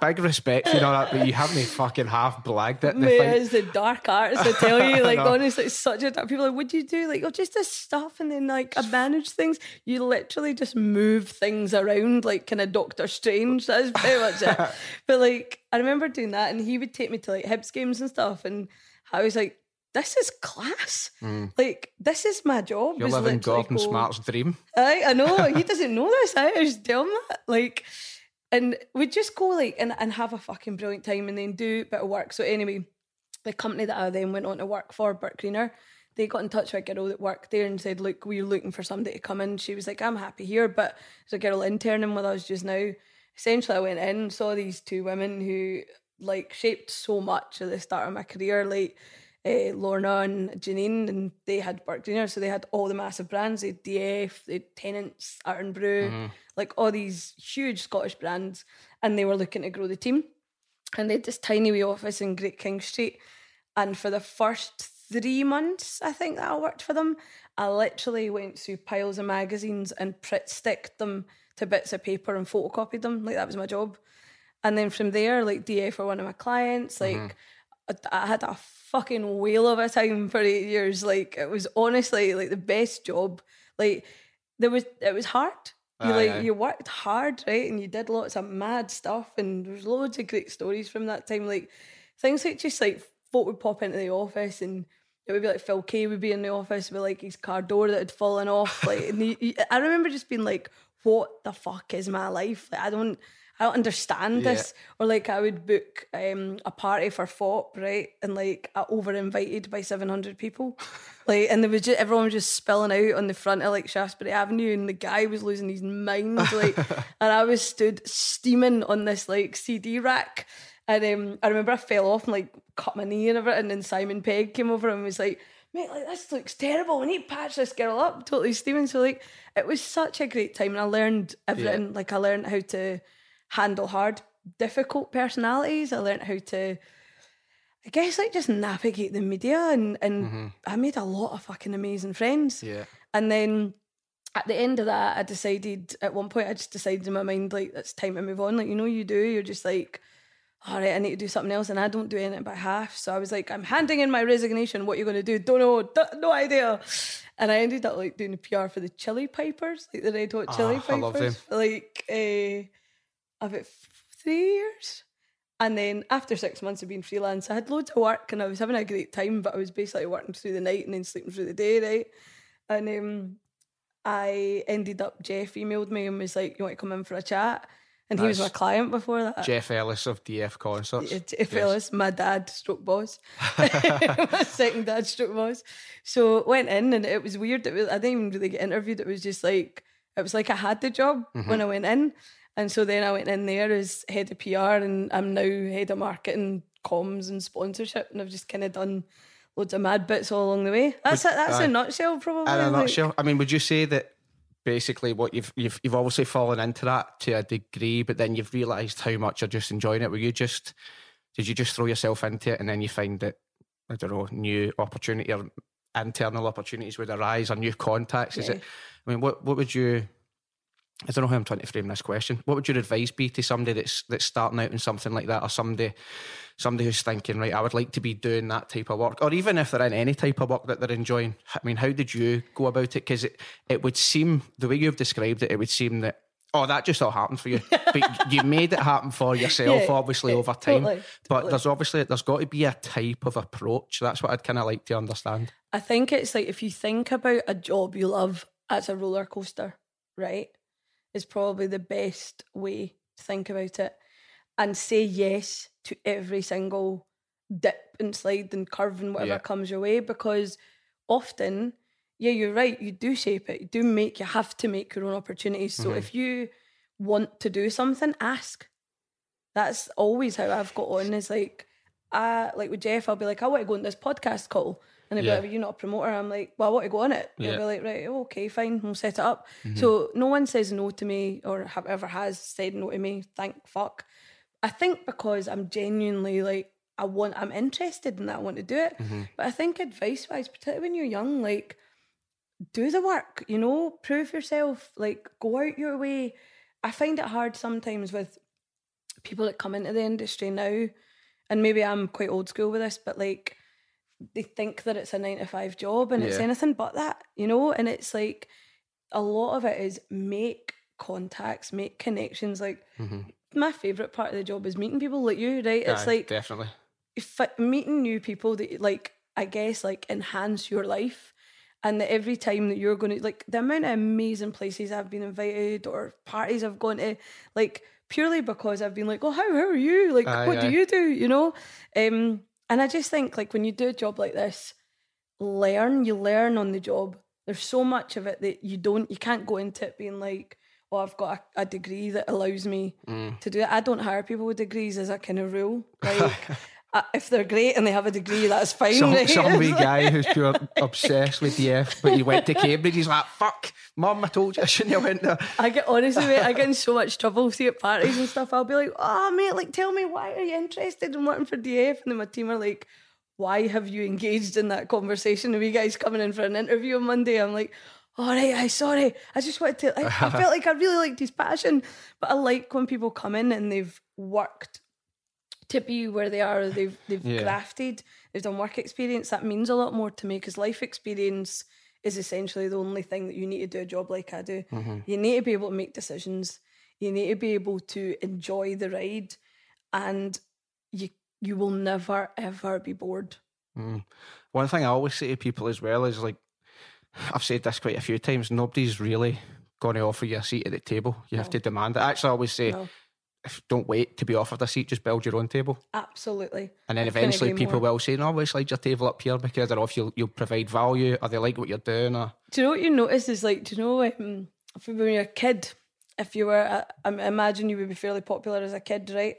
Speaker 2: Big respect for you know that, but you haven't fucking half blagged it.
Speaker 3: Mate, it's the dark arts, I tell you. Like, honestly, it's such a dark. People are like, what do you do? Like, oh, just this stuff. And then, like, I manage things. You literally just move things around, like, kind of Doctor Strange. That's pretty much it. but, like, I remember doing that, and he would take me to, like, Hibs games and stuff. And I was like, this is class. Hmm. Like, this is my job.
Speaker 2: You're
Speaker 3: is
Speaker 2: living Gordon
Speaker 3: go-
Speaker 2: Smart's dream.
Speaker 3: Aye, I know. he doesn't know this. I just tell him that. Like, and we'd just go like and, and have a fucking brilliant time and then do a bit of work. So anyway, the company that I then went on to work for, Burt Greener, they got in touch with a girl that worked there and said, Look, we're looking for somebody to come in. She was like, I'm happy here, but there's a girl interning with us just now. Essentially, I went in, saw these two women who like shaped so much at the start of my career, like uh, Lorna and Janine, and they had Burt Greener, so they had all the massive brands. They had DF, they had Tennent's, Art and Brew, like all these huge Scottish brands, and they were looking to grow the team. And they had this tiny wee office in Great King Street. And for the first three months, I think that I worked for them, I literally went through piles of magazines and print sticked them to bits of paper and photocopied them. Like that was my job. And then from there, like DF were one of my clients. Like I, I had a fucking whale of a time for eight years. Like it was honestly like the best job. Like there was it was hard. You
Speaker 2: Aye,
Speaker 3: like
Speaker 2: aye.
Speaker 3: you worked hard, right? And you did lots of mad stuff and there's loads of great stories from that time. Like things like just like folk would pop into the office and it would be like Phil Kay would be in the office with like his car door that had fallen off. Like and he, he- I remember just being like, what the fuck is my life? Like I don't I don't understand this. Or like I would book um, a party for FOP, right? And like I over invited by 700 people. like, and there was just, everyone was just spilling out on the front of like Shaftesbury Avenue and the guy was losing his mind. Like, and I was stood steaming on this like CD rack. And um, I remember I fell off and like cut my knee and everything. And then Simon Pegg came over and was like, mate, like this looks terrible. We need to patch this girl up, totally steaming. So like it was such a great time and I learned everything. Like I learned how to handle hard, difficult personalities. I learned how to I guess like just navigate the media and and I made a lot of fucking amazing friends.
Speaker 2: Yeah.
Speaker 3: And then at the end of that, I decided at one point I just decided in my mind like it's time to move on. Like you know you do. You're just like, all right, I need to do something else, and I don't do anything by half. So I was like, I'm handing in my resignation. What you're you going to do? Don't know. d- No idea. And I ended up like doing PR for the Chilli Pipers, like the Red Hot
Speaker 2: Chilli I
Speaker 3: Pipers, like uh, about three years. And then after six months of being freelance, I had loads of work and I was having a great time, but I was basically working through the night and then sleeping through the day, right? And um, I ended up, Geoff emailed me and was like, You want to come in for a chat? And he was my client before that.
Speaker 2: Geoff Ellis of DF Concerts.
Speaker 3: It, it fellas, my dad stroke boss, my second dad stroke boss. So went in and it was weird. It was I didn't even really get interviewed. It was just like it was like I had the job when I went in, and so then I went in there as head of PR, and I'm now head of marketing, comms, and sponsorship, and I've just kind of done loads of mad bits all along the way. That's it. That's
Speaker 2: aye.
Speaker 3: a nutshell, probably.
Speaker 2: In a nutshell, I mean, would you say that basically what you've you've you've obviously fallen into that to a degree, but then you've realised how much you're just enjoying it? Were you just did you just throw yourself into it and then you find that I don't know new opportunity or internal opportunities would arise or new contacts? Is
Speaker 3: Yeah.
Speaker 2: it? I mean, what what would you? I don't know how I'm trying to frame this question. What would your advice be to somebody that's that's starting out in something like that, or somebody somebody who's thinking, right, I would like to be doing that type of work, or even if they're in any type of work that they're enjoying? I mean, how did you go about it? Because it it would seem the way you've described it, it would seem that. Oh, that just all happened for you. But you made it happen for yourself,
Speaker 3: Yeah,
Speaker 2: obviously,
Speaker 3: yeah,
Speaker 2: over time.
Speaker 3: totally,
Speaker 2: But there's obviously there's got to be a type of approach. That's what I'd kind of like to understand.
Speaker 3: I think it's like if you think about a job you love as a roller coaster, right? Is probably the best way to think about it. And say yes to every single dip and slide and curve and whatever
Speaker 2: Yeah.
Speaker 3: comes your way because often, yeah, you're right, you do shape it. You do make you have to make your own opportunities. So mm-hmm. if you want to do something, ask. That's always how I've got on. Is like, I like with Geoff, I'll be like, I want to go on this podcast call, and he'll
Speaker 2: Yeah.
Speaker 3: be like, "Are you not a promoter?" I'm like, "Well, I want to go on it."
Speaker 2: Yeah.
Speaker 3: He'll be like, "Right, oh, okay, fine, we'll set it up." Mm-hmm. So no one says no to me, or have ever has said no to me. Thank fuck. I think because I'm genuinely like, I want, I'm interested in that. I want to do it. Mm-hmm. But I think advice wise, particularly when you're young, like do the work, you know, prove yourself, like go out your way. I find it hard sometimes with people that come into the industry now, and maybe I'm quite old school with this, but like they think that it's a nine to five job and it's anything but that, you know, and it's like a lot of it is make contacts, make connections. Like my favorite part of the job is meeting people like you, right? It's
Speaker 2: Aye,
Speaker 3: like
Speaker 2: definitely.
Speaker 3: meeting new people that like I guess like enhance your life and that every time that you're going to like the amount of amazing places I've been invited or parties I've gone to like purely because I've been like oh how, how are you like
Speaker 2: Aye,
Speaker 3: what
Speaker 2: aye.
Speaker 3: do you do you know um and I just think like when you do a job like this learn you learn on the job. There's so much of it that you don't you can't go into it being like oh I've got a, a degree that allows me
Speaker 2: Mm.
Speaker 3: to do it. I don't hire people with degrees as a kind of rule. Like uh, if they're great and they have a degree that's fine
Speaker 2: Some,
Speaker 3: right?
Speaker 2: some wee guy who's pure obsessed with DF, but he went to Cambridge. He's like, "Fuck, mum, I told you I shouldn't have went there."
Speaker 3: I get honestly, mate, I get in so much trouble see at parties and stuff. I'll be like, oh mate, like tell me why are you interested in working for DF? And then my team are like, why have you engaged in that conversation? Are you guys coming in for an interview on Monday? I'm like, all right, I sorry. I just wanted to I, I felt like I really liked his passion. But I like when people come in and they've worked to be where they are, they've they've
Speaker 2: Yeah.
Speaker 3: grafted, they've done work experience. That means a lot more to me because life experience is essentially the only thing that you need to do a job like I do. Mm-hmm. You need to be able to make decisions. You need to be able to enjoy the ride, and you you will never ever be bored. Mm-hmm.
Speaker 2: One thing I always say to people as well is like, I've said this quite a few times. Nobody's really going to offer you a seat at the table. You have to demand it. Actually, I always say,
Speaker 3: No.
Speaker 2: If, don't wait to be offered a seat. Just build your own table,
Speaker 3: Absolutely.
Speaker 2: and then
Speaker 3: I
Speaker 2: eventually people
Speaker 3: more.
Speaker 2: will say, "No, let's slide your table up here because I don't know if you'll you'll provide value or they like what you're doing." Or
Speaker 3: Do you know what you notice is like, do you know um, if when you're a kid, if you were, I imagine you would be fairly popular as a kid, right?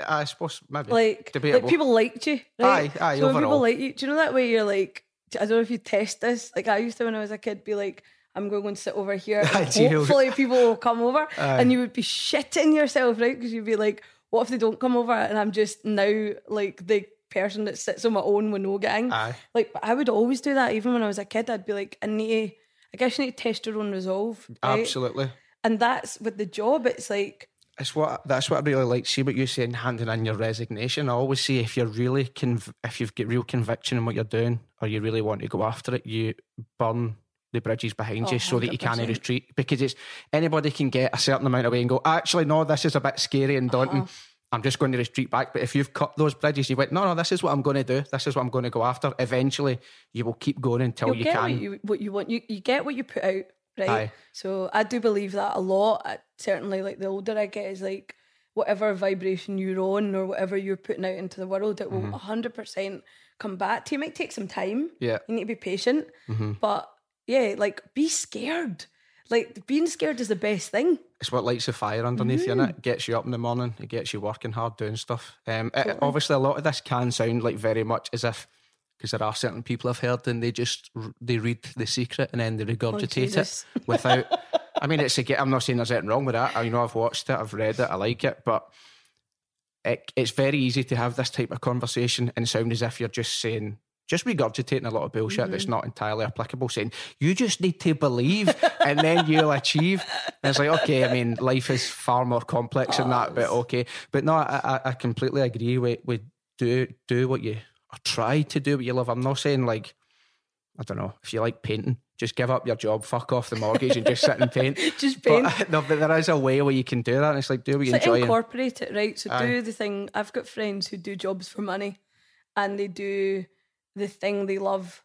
Speaker 2: I suppose maybe
Speaker 3: Like, like people liked you, right?
Speaker 2: Aye, aye,
Speaker 3: So when people like you, do you know that way you're like, I don't know if you test this. Like I used to when I was a kid, be like, I'm going to sit over here. And hopefully people will come over,
Speaker 2: Aye.
Speaker 3: and you would be shitting yourself, right? Because you'd be like, what if they don't come over? And I'm just now like the person that sits on my own with no gang.
Speaker 2: Aye.
Speaker 3: Like, but I would always do that. Even when I was a kid, I'd be like, I need to, I guess you need to test your own resolve. Right?
Speaker 2: absolutely.
Speaker 3: And that's with the job. It's like,
Speaker 2: It's what that's what I really like. See what you're saying, handing in your resignation. I always say if you're really conv- if you've got real conviction in what you're doing, or you really want to go after it, you burn the bridges behind
Speaker 3: Oh,
Speaker 2: you so that you can't retreat. Because it's anybody can get a certain amount away and go, actually, no, this is a bit scary and daunting.
Speaker 3: Uh-huh.
Speaker 2: I'm just going to retreat back. But if you've cut those bridges, you went, no, no, this is what I'm going to do. This is what I'm going to go after. Eventually, you will keep going until
Speaker 3: you'll
Speaker 2: you
Speaker 3: get
Speaker 2: can.
Speaker 3: what you, what you want. You, you get what you put out, right?
Speaker 2: Aye.
Speaker 3: So I do believe that a lot. I, certainly, like the older I get, is like whatever vibration you're on or whatever you're putting out into the world, it will
Speaker 2: Mm-hmm.
Speaker 3: 100% come back to you. It might take some time.
Speaker 2: yeah.
Speaker 3: You need to be patient.
Speaker 2: Mm-hmm.
Speaker 3: But yeah, like be scared. Like being scared is the best thing.
Speaker 2: it's what lights the fire underneath you, and
Speaker 3: Mm.
Speaker 2: it gets you up in the morning. It gets you working hard, doing stuff. Um, it- obviously, a lot of this can sound like very much as if because there are certain people I've heard and they just they read the secret and then they regurgitate it
Speaker 3: Oh, Jesus.
Speaker 2: without. I mean, it's a. I'm not saying there's anything wrong with that. I, you know, I've watched it, I've read it, I like it, but it, it's very easy to have this type of conversation and sound as if you're just saying. Just regurgitating a lot of bullshit that's mm-hmm. not entirely applicable, saying you just need to believe and then you'll achieve. And it's like, okay, I mean, life is far more complex than that, but okay. But no, I, I- completely agree with, with do do what you or try to do what you love. I'm not saying like I don't know if you like painting, just give up your job, fuck off the mortgage, and just sit and paint.
Speaker 3: Just paint.
Speaker 2: But, no, but there is a way where you can do that, and it's like do what you
Speaker 3: So
Speaker 2: enjoy. and-
Speaker 3: incorporate it, right? So
Speaker 2: Aye.
Speaker 3: do the thing. I've got friends who do jobs for money, and they do the thing they love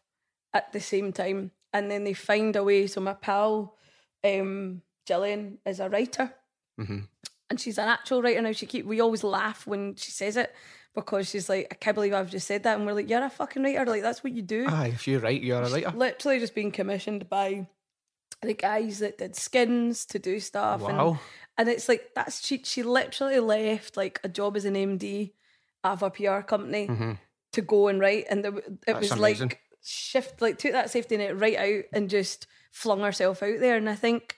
Speaker 3: at the same time, and then they find a way. So my pal, um, Gillian, is a writer,
Speaker 2: Mhm.
Speaker 3: and she's an actual writer now. She keep we always laugh when she says it because she's like, I can't believe I've just said that, and we're like, you're a fucking writer. Like that's what you do
Speaker 2: Aye, if you're right, you're a writer.
Speaker 3: literally just being commissioned by the guys that did skins to do stuff and
Speaker 2: Wow.
Speaker 3: and it's like that's she she literally left like a job as an MD of a PR company to go and write and there, it was
Speaker 2: amazing.
Speaker 3: like shift like took that safety net right out and just flung herself out there and I think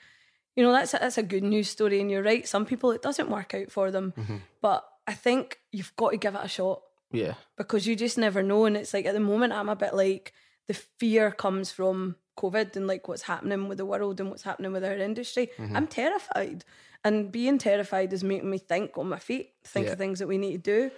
Speaker 3: you know that's a, that's a good news story and you're right some people it doesn't work out for them but I think you've got to give it a shot
Speaker 2: Yeah,
Speaker 3: because you just never know. And it's like at the moment, I'm a bit like the fear comes from COVID and like what's happening with the world and what's happening with our industry.
Speaker 2: Mm-hmm.
Speaker 3: I'm terrified. And being terrified is making me think on my feet, think
Speaker 2: Yeah.
Speaker 3: of things that we need to do.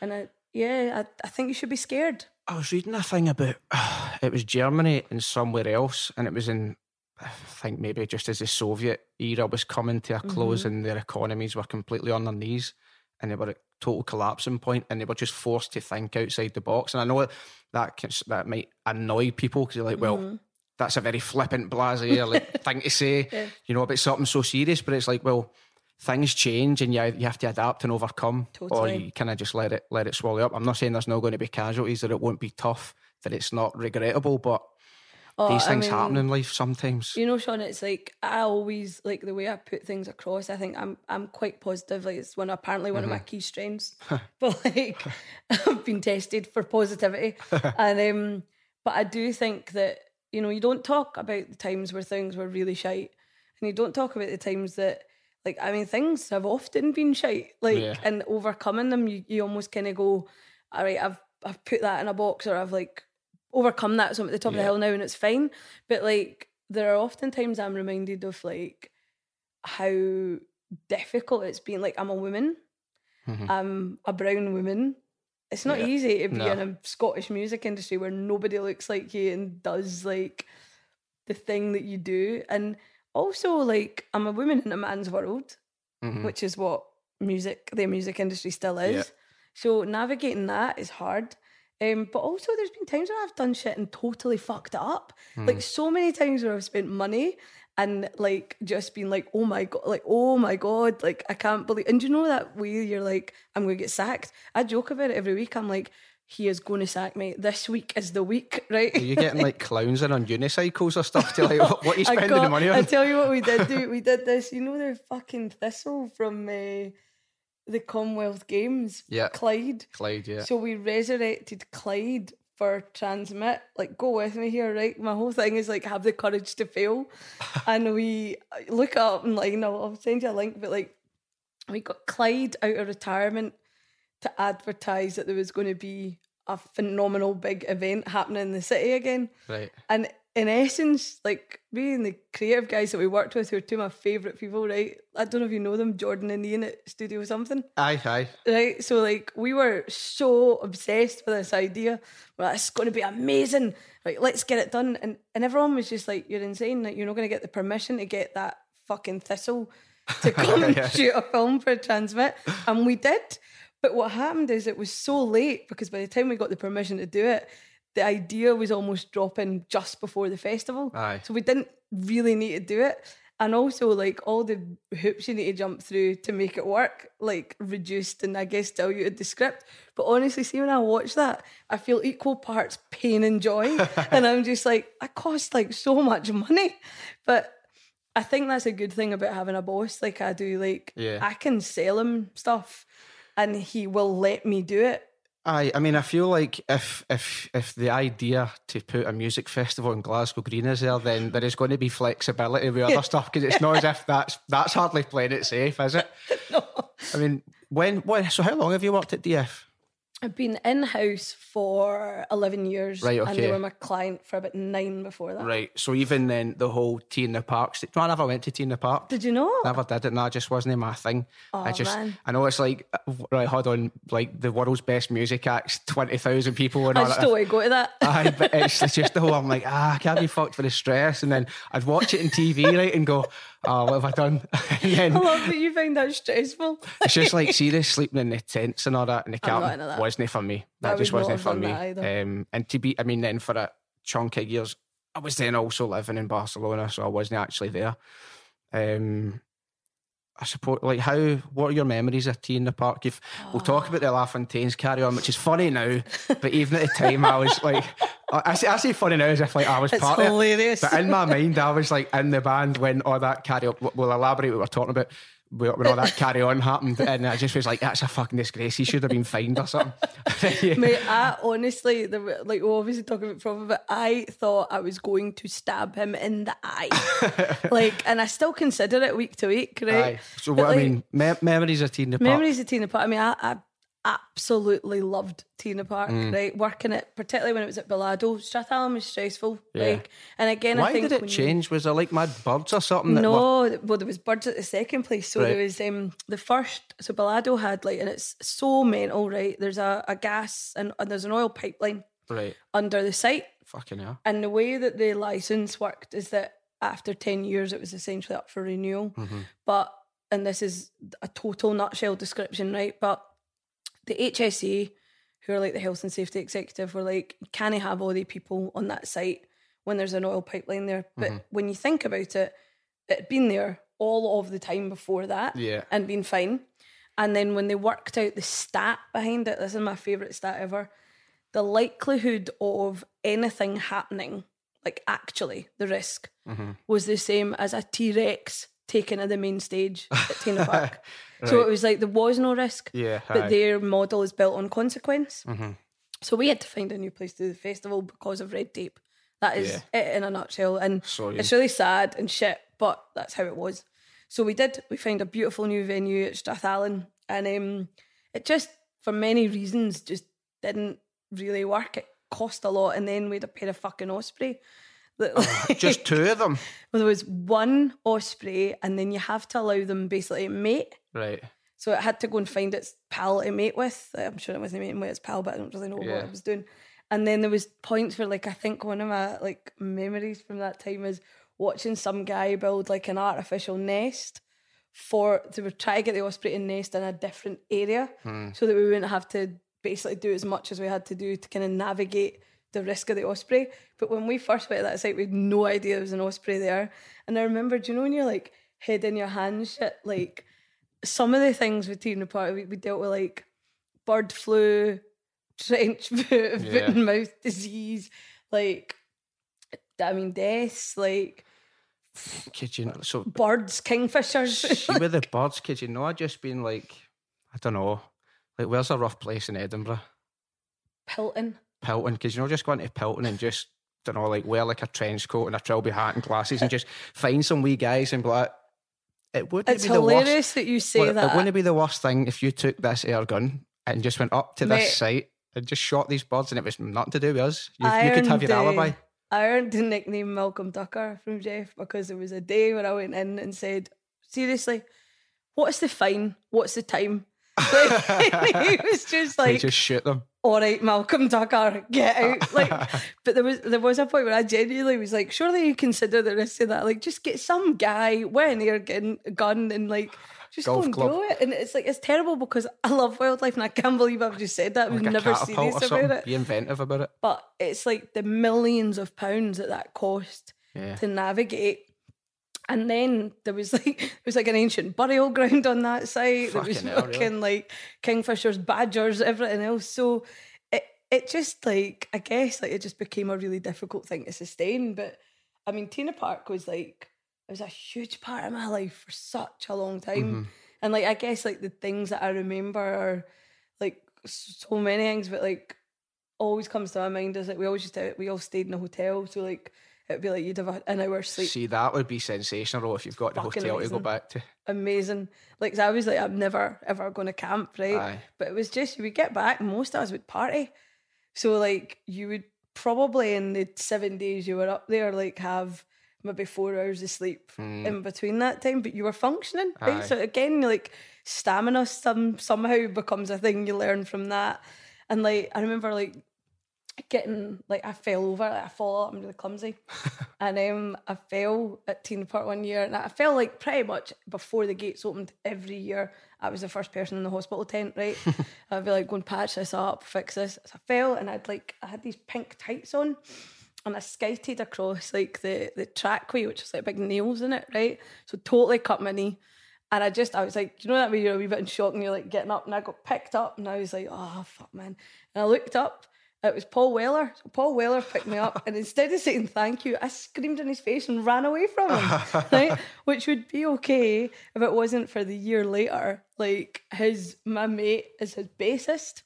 Speaker 3: And I, yeah, I, I think you should be scared.
Speaker 2: I was reading a thing about it was Germany and somewhere else, and it was in I think maybe just as the Soviet era was coming to a close mm-hmm. and their economies were completely on their knees and they were at total collapsing point and they were just forced to think outside the box. And I know that can, that might annoy people because you're like, well, mm-hmm. that's a very flippant blasé like thing to say, you know, about something so serious. But it's like, well, things change and you you have to adapt and overcome, or
Speaker 3: Totally.
Speaker 2: you kind of just let it let it swallow you up. I'm not saying there's not going to be casualties, that it won't be tough, that it's not regrettable, but
Speaker 3: Oh,
Speaker 2: these
Speaker 3: I
Speaker 2: things
Speaker 3: mean,
Speaker 2: happen in life sometimes.
Speaker 3: You know, Sean, it's like I always like the way I put things across. I think I'm I'm quite positive. Like it's one apparently one of my
Speaker 2: Mm-hmm.
Speaker 3: key strengths. but like I've been tested for positivity. and um but I do think that, you know, you don't talk about the times where things were really shite. And you don't talk about the times that like I mean things have often been shite. Like
Speaker 2: Yeah.
Speaker 3: and overcoming them you, you almost kinda go, All right, I've I've put that in a box or I've like overcome that so I'm at the top of the hill now and it's fine. But like there are often times I'm reminded of like how difficult it's been. Like I'm a woman,
Speaker 2: Mhm.
Speaker 3: I'm a brown woman. It's not
Speaker 2: Yeah.
Speaker 3: easy to be
Speaker 2: No.
Speaker 3: in a Scottish music industry where nobody looks like you and does like the thing that you do. And also like I'm a woman in a man's world,
Speaker 2: Mhm.
Speaker 3: which is what music the music industry still is.
Speaker 2: Yeah.
Speaker 3: So navigating that is hard. Um, but also, there's been times where I've done shit and totally fucked it up. Like so many times where I've spent money and like just been like, oh my god, like oh my god, like I can't believe. And you know that way you're like, I'm going to get sacked. I joke about it every week. I'm like, he is going to sack me. This week is the week, right?
Speaker 2: Are you getting like clowns in on unicycles or stuff to like what, what are you spending
Speaker 3: got-
Speaker 2: the money on?
Speaker 3: I tell you what we did do. We did this. You know the fucking thistle from uh, the Commonwealth Games.
Speaker 2: Yeah.
Speaker 3: Clyde.
Speaker 2: Clyde, yeah.
Speaker 3: So we resurrected Clyde for TRNSMT. Like, go with me here, right? My whole thing is like have the courage to fail, and we look it up online. I'll, I'll send you a link, but like we got Clyde out of retirement to advertise that there was going to be a phenomenal big event happening in the city again.
Speaker 2: Right.
Speaker 3: And in essence, like me and the creative guys that we worked with, who are two of my favourite people, right? I don't know if you know them, Jordan and Ian at Studio Something,
Speaker 2: Aye, aye.
Speaker 3: right? So like we were so obsessed with this idea. Well, it's going to be amazing. Like let's get it done. And and everyone was just like, "You're insane! Like you're not going to get the permission to get that fucking thistle to come and shoot a film for a TRNSMT." And we did. But what happened is it was so late because by the time we got the permission to do it, the idea was almost dropping just before the festival.
Speaker 2: Aye.
Speaker 3: So we didn't really need to do it. And also, like all the hoops you need to jump through to make it work, like reduced and I guess diluted the script. But honestly, see when I watch that, I feel equal parts pain and joy, and I'm just like, that cost like so much money. But I think that's a good thing about having a boss like I do. Like
Speaker 2: Yeah.
Speaker 3: I can sell him stuff, and he will let me do it.
Speaker 2: Aye, I mean, I feel like if if if the idea to put a music festival in Glasgow Green is there, then there is going to be flexibility with other stuff because it's not as if that's that's hardly playing it safe, is it?
Speaker 3: No.
Speaker 2: I mean, when when so how long have you worked at DF?
Speaker 3: I've been in house for 11 years.
Speaker 2: Right,
Speaker 3: And they were my client for about nine before that.
Speaker 2: Right. So even then, the whole T in the Park. st- No, I never went to T in the Park.
Speaker 3: Did you know?
Speaker 2: Never did it. No, it just wasn't my thing. I just,
Speaker 3: man.
Speaker 2: I know it's like, right, hold on, like the world's best music acts, 20,000 people and
Speaker 3: I
Speaker 2: all
Speaker 3: just
Speaker 2: that.
Speaker 3: don't want to go to that.
Speaker 2: Aye, but it's, it's just the whole. I'm like, ah, I can't be fucked for the stress, and then I'd watch it in TV, right, and go, oh, what have I done? and
Speaker 3: I love that you find that stressful.
Speaker 2: it's just like serious sleeping in the tents and all that, in the cabin wasn't for me.
Speaker 3: I
Speaker 2: That just wasn't for me. Um, and to be, I mean, then for a chunk of years, I was then also living in Barcelona, so I wasn't actually there. Um, I suppose, like, how? What are your memories of T in the Park? If we'll talk about the Lafontaine's carry on, which is funny now, but even at the time, I was like, I, say, I say funny now as if like I was
Speaker 3: It's
Speaker 2: part of it.
Speaker 3: hilarious.
Speaker 2: But in my mind, I was like in the band when all that carry on. We'll elaborate what we're talking about. When all that carry on happened, and I just was like, "That's a fucking disgrace. He should have been fined or something." Yeah.
Speaker 3: Mate, I honestly, the, like, we're obviously talking about trauma, but I thought I was going to stab him in the eye. like, and I still consider it week to week, right?
Speaker 2: Aye. So
Speaker 3: But,
Speaker 2: what I
Speaker 3: like,
Speaker 2: mean, me- memories of T in the Park.
Speaker 3: Memories of T in the Park. I mean, I, I absolutely loved T in the Park,
Speaker 2: Mm.
Speaker 3: right? Working it, particularly when it was at Balado. Strathallan was stressful.
Speaker 2: Yeah.
Speaker 3: Like, and again, I
Speaker 2: Why
Speaker 3: think
Speaker 2: did it
Speaker 3: when you-
Speaker 2: change? Was there like mad birds or something? That were,
Speaker 3: No, well, there was birds at the second place. So there was um the first. So Balado had like, and it's so mental, right? There's a, a gas and, and there's an oil pipeline
Speaker 2: right.
Speaker 3: under the site,
Speaker 2: Fucking hell.
Speaker 3: and the way that the license worked is that after ten years, it was essentially up for renewal.
Speaker 2: Mm-hmm.
Speaker 3: But and this is a total nutshell description, right? But the HSE, who are like the health and safety executive, were like, can't have all the people on that site when there's an oil pipeline there. But
Speaker 2: Mm-hmm.
Speaker 3: when you think about it, it had been there all of the time before that
Speaker 2: Yeah.
Speaker 3: and been fine. And then when they worked out the stat behind it, this is my favourite stat ever. The likelihood of anything happening, like actually the risk,
Speaker 2: Mm-hmm.
Speaker 3: was the same as a T Rex taken to the main stage at T in the Park. So it was like there was no risk.
Speaker 2: Yeah,
Speaker 3: But
Speaker 2: aye.
Speaker 3: their model is built on consequence.
Speaker 2: Mhm.
Speaker 3: So we had to find a new place to do the festival because of red tape. That is
Speaker 2: Yeah.
Speaker 3: it in a nutshell. And
Speaker 2: Sorry.
Speaker 3: it's really sad and shit, but that's how it was. So we did. We found a beautiful new venue at Strathallan, and um, it just, for many reasons, just didn't really work. It cost a lot, and then we had a pair of fucking osprey. That, like-
Speaker 2: Just two of them.
Speaker 3: well, there was one osprey, and then you have to allow them basically mate.
Speaker 2: Right.
Speaker 3: So it had to go and find its pal to mate with. I'm sure it wasn't mating with its pal, but I don't really know
Speaker 2: Yeah.
Speaker 3: what it was doing. And then there was points where, like, I think one of my like memories from that time is watching some guy build like an artificial nest for to try to get the osprey to nest in a different area
Speaker 2: Hmm.
Speaker 3: so that we wouldn't have to basically do as much as we had to do to kind of navigate the risk of the osprey. But when we first went to that site, we had no idea there was an osprey there. And I remember, do you know when you're like head in your hands shit, like some of the things with Teen Park, we, we dealt with like bird flu, trench foot, foot and mouth disease, like I mean deaths, like
Speaker 2: Could you not? So
Speaker 3: birds, kingfishers.
Speaker 2: see with the birds, could you not just been like, I don't know, like where's a rough place in Edinburgh?
Speaker 3: Pilton.
Speaker 2: Pilton, because you know, just going into Pilton and just, don't know, like wear like a trench coat and a trilby hat and glasses and just find some wee guys and be like, it wouldn't
Speaker 3: It's
Speaker 2: be the worst.
Speaker 3: hilarious that you say
Speaker 2: Well,
Speaker 3: that.
Speaker 2: It wouldn't be the worst thing if you took this air gun and just went up to
Speaker 3: Mate.
Speaker 2: this site and just shot these birds and it was nothing to do with us. You,
Speaker 3: I
Speaker 2: you could have
Speaker 3: earned,
Speaker 2: your alibi.
Speaker 3: I earned the nickname Malcolm Ducker from Geoff because there was a day when I went in and said, "Seriously, what's the fine? What's the time?" He was just
Speaker 2: They
Speaker 3: like,
Speaker 2: just shoot them.
Speaker 3: "All right, Malcolm Ducker, get out!" Like, but there was there was a point where I genuinely was like, "Surely you consider the risk of that? Like, just get some guy with an air gun, gun and like." Just
Speaker 2: Golf
Speaker 3: go and
Speaker 2: club.
Speaker 3: do it, and it's like it's terrible because I love wildlife, and I can't believe I've just said that.
Speaker 2: Like
Speaker 3: never
Speaker 2: catapult
Speaker 3: serious about it
Speaker 2: Be inventive about it.
Speaker 3: but it's like the millions of pounds that that cost
Speaker 2: Yeah.
Speaker 3: to navigate. And then there was like there was like an ancient burial ground on that site. There was
Speaker 2: Fucking really?
Speaker 3: like kingfishers, badgers, everything else. So it it just like I guess like it just became a really difficult thing to sustain. But I mean, T in the Park was like it was a huge part of my life for such a long time.
Speaker 2: Mm-hmm.
Speaker 3: And like I guess like the things that I remember are like so many things, but like always comes to my mind is like we always used to we all stayed in a hotel, so like it'd be like you'd have a- an hour's sleep.
Speaker 2: See, that would be sensational if you've got the hotel to go back to.
Speaker 3: Amazing. Like I was like, I'm never ever going to camp, right?
Speaker 2: Aye.
Speaker 3: But it was just you would get back, most of us would party. So like you would probably in the seven days you were up there, like have maybe four hours of sleep hmm. in between that time, but you were functioning. Right?
Speaker 2: Aye.
Speaker 3: So again, like stamina some somehow becomes a thing you learn from that. And like I remember like getting like I fell over, like I fall up, I'm really clumsy. and um I fell at Teen Park one year and I fell like pretty much before the gates opened every year. I was the first person in the hospital tent, right? I'd be like, go and patch this up, fix this. So I fell and I'd like I had these pink tights on and I skated across like the the trackway, which was like big nails in it, right? So totally cut my knee. And I just, I was like, you know that way you're a wee bit in shock and you're like getting up, and I got picked up, and I was like, oh fuck, man. And I looked up, it was Paul Weller. So Paul Weller picked me up, and instead of saying thank you, I screamed in his face and ran away from him, right? Which would be okay if it wasn't for the year later. Like his, my mate is his bassist.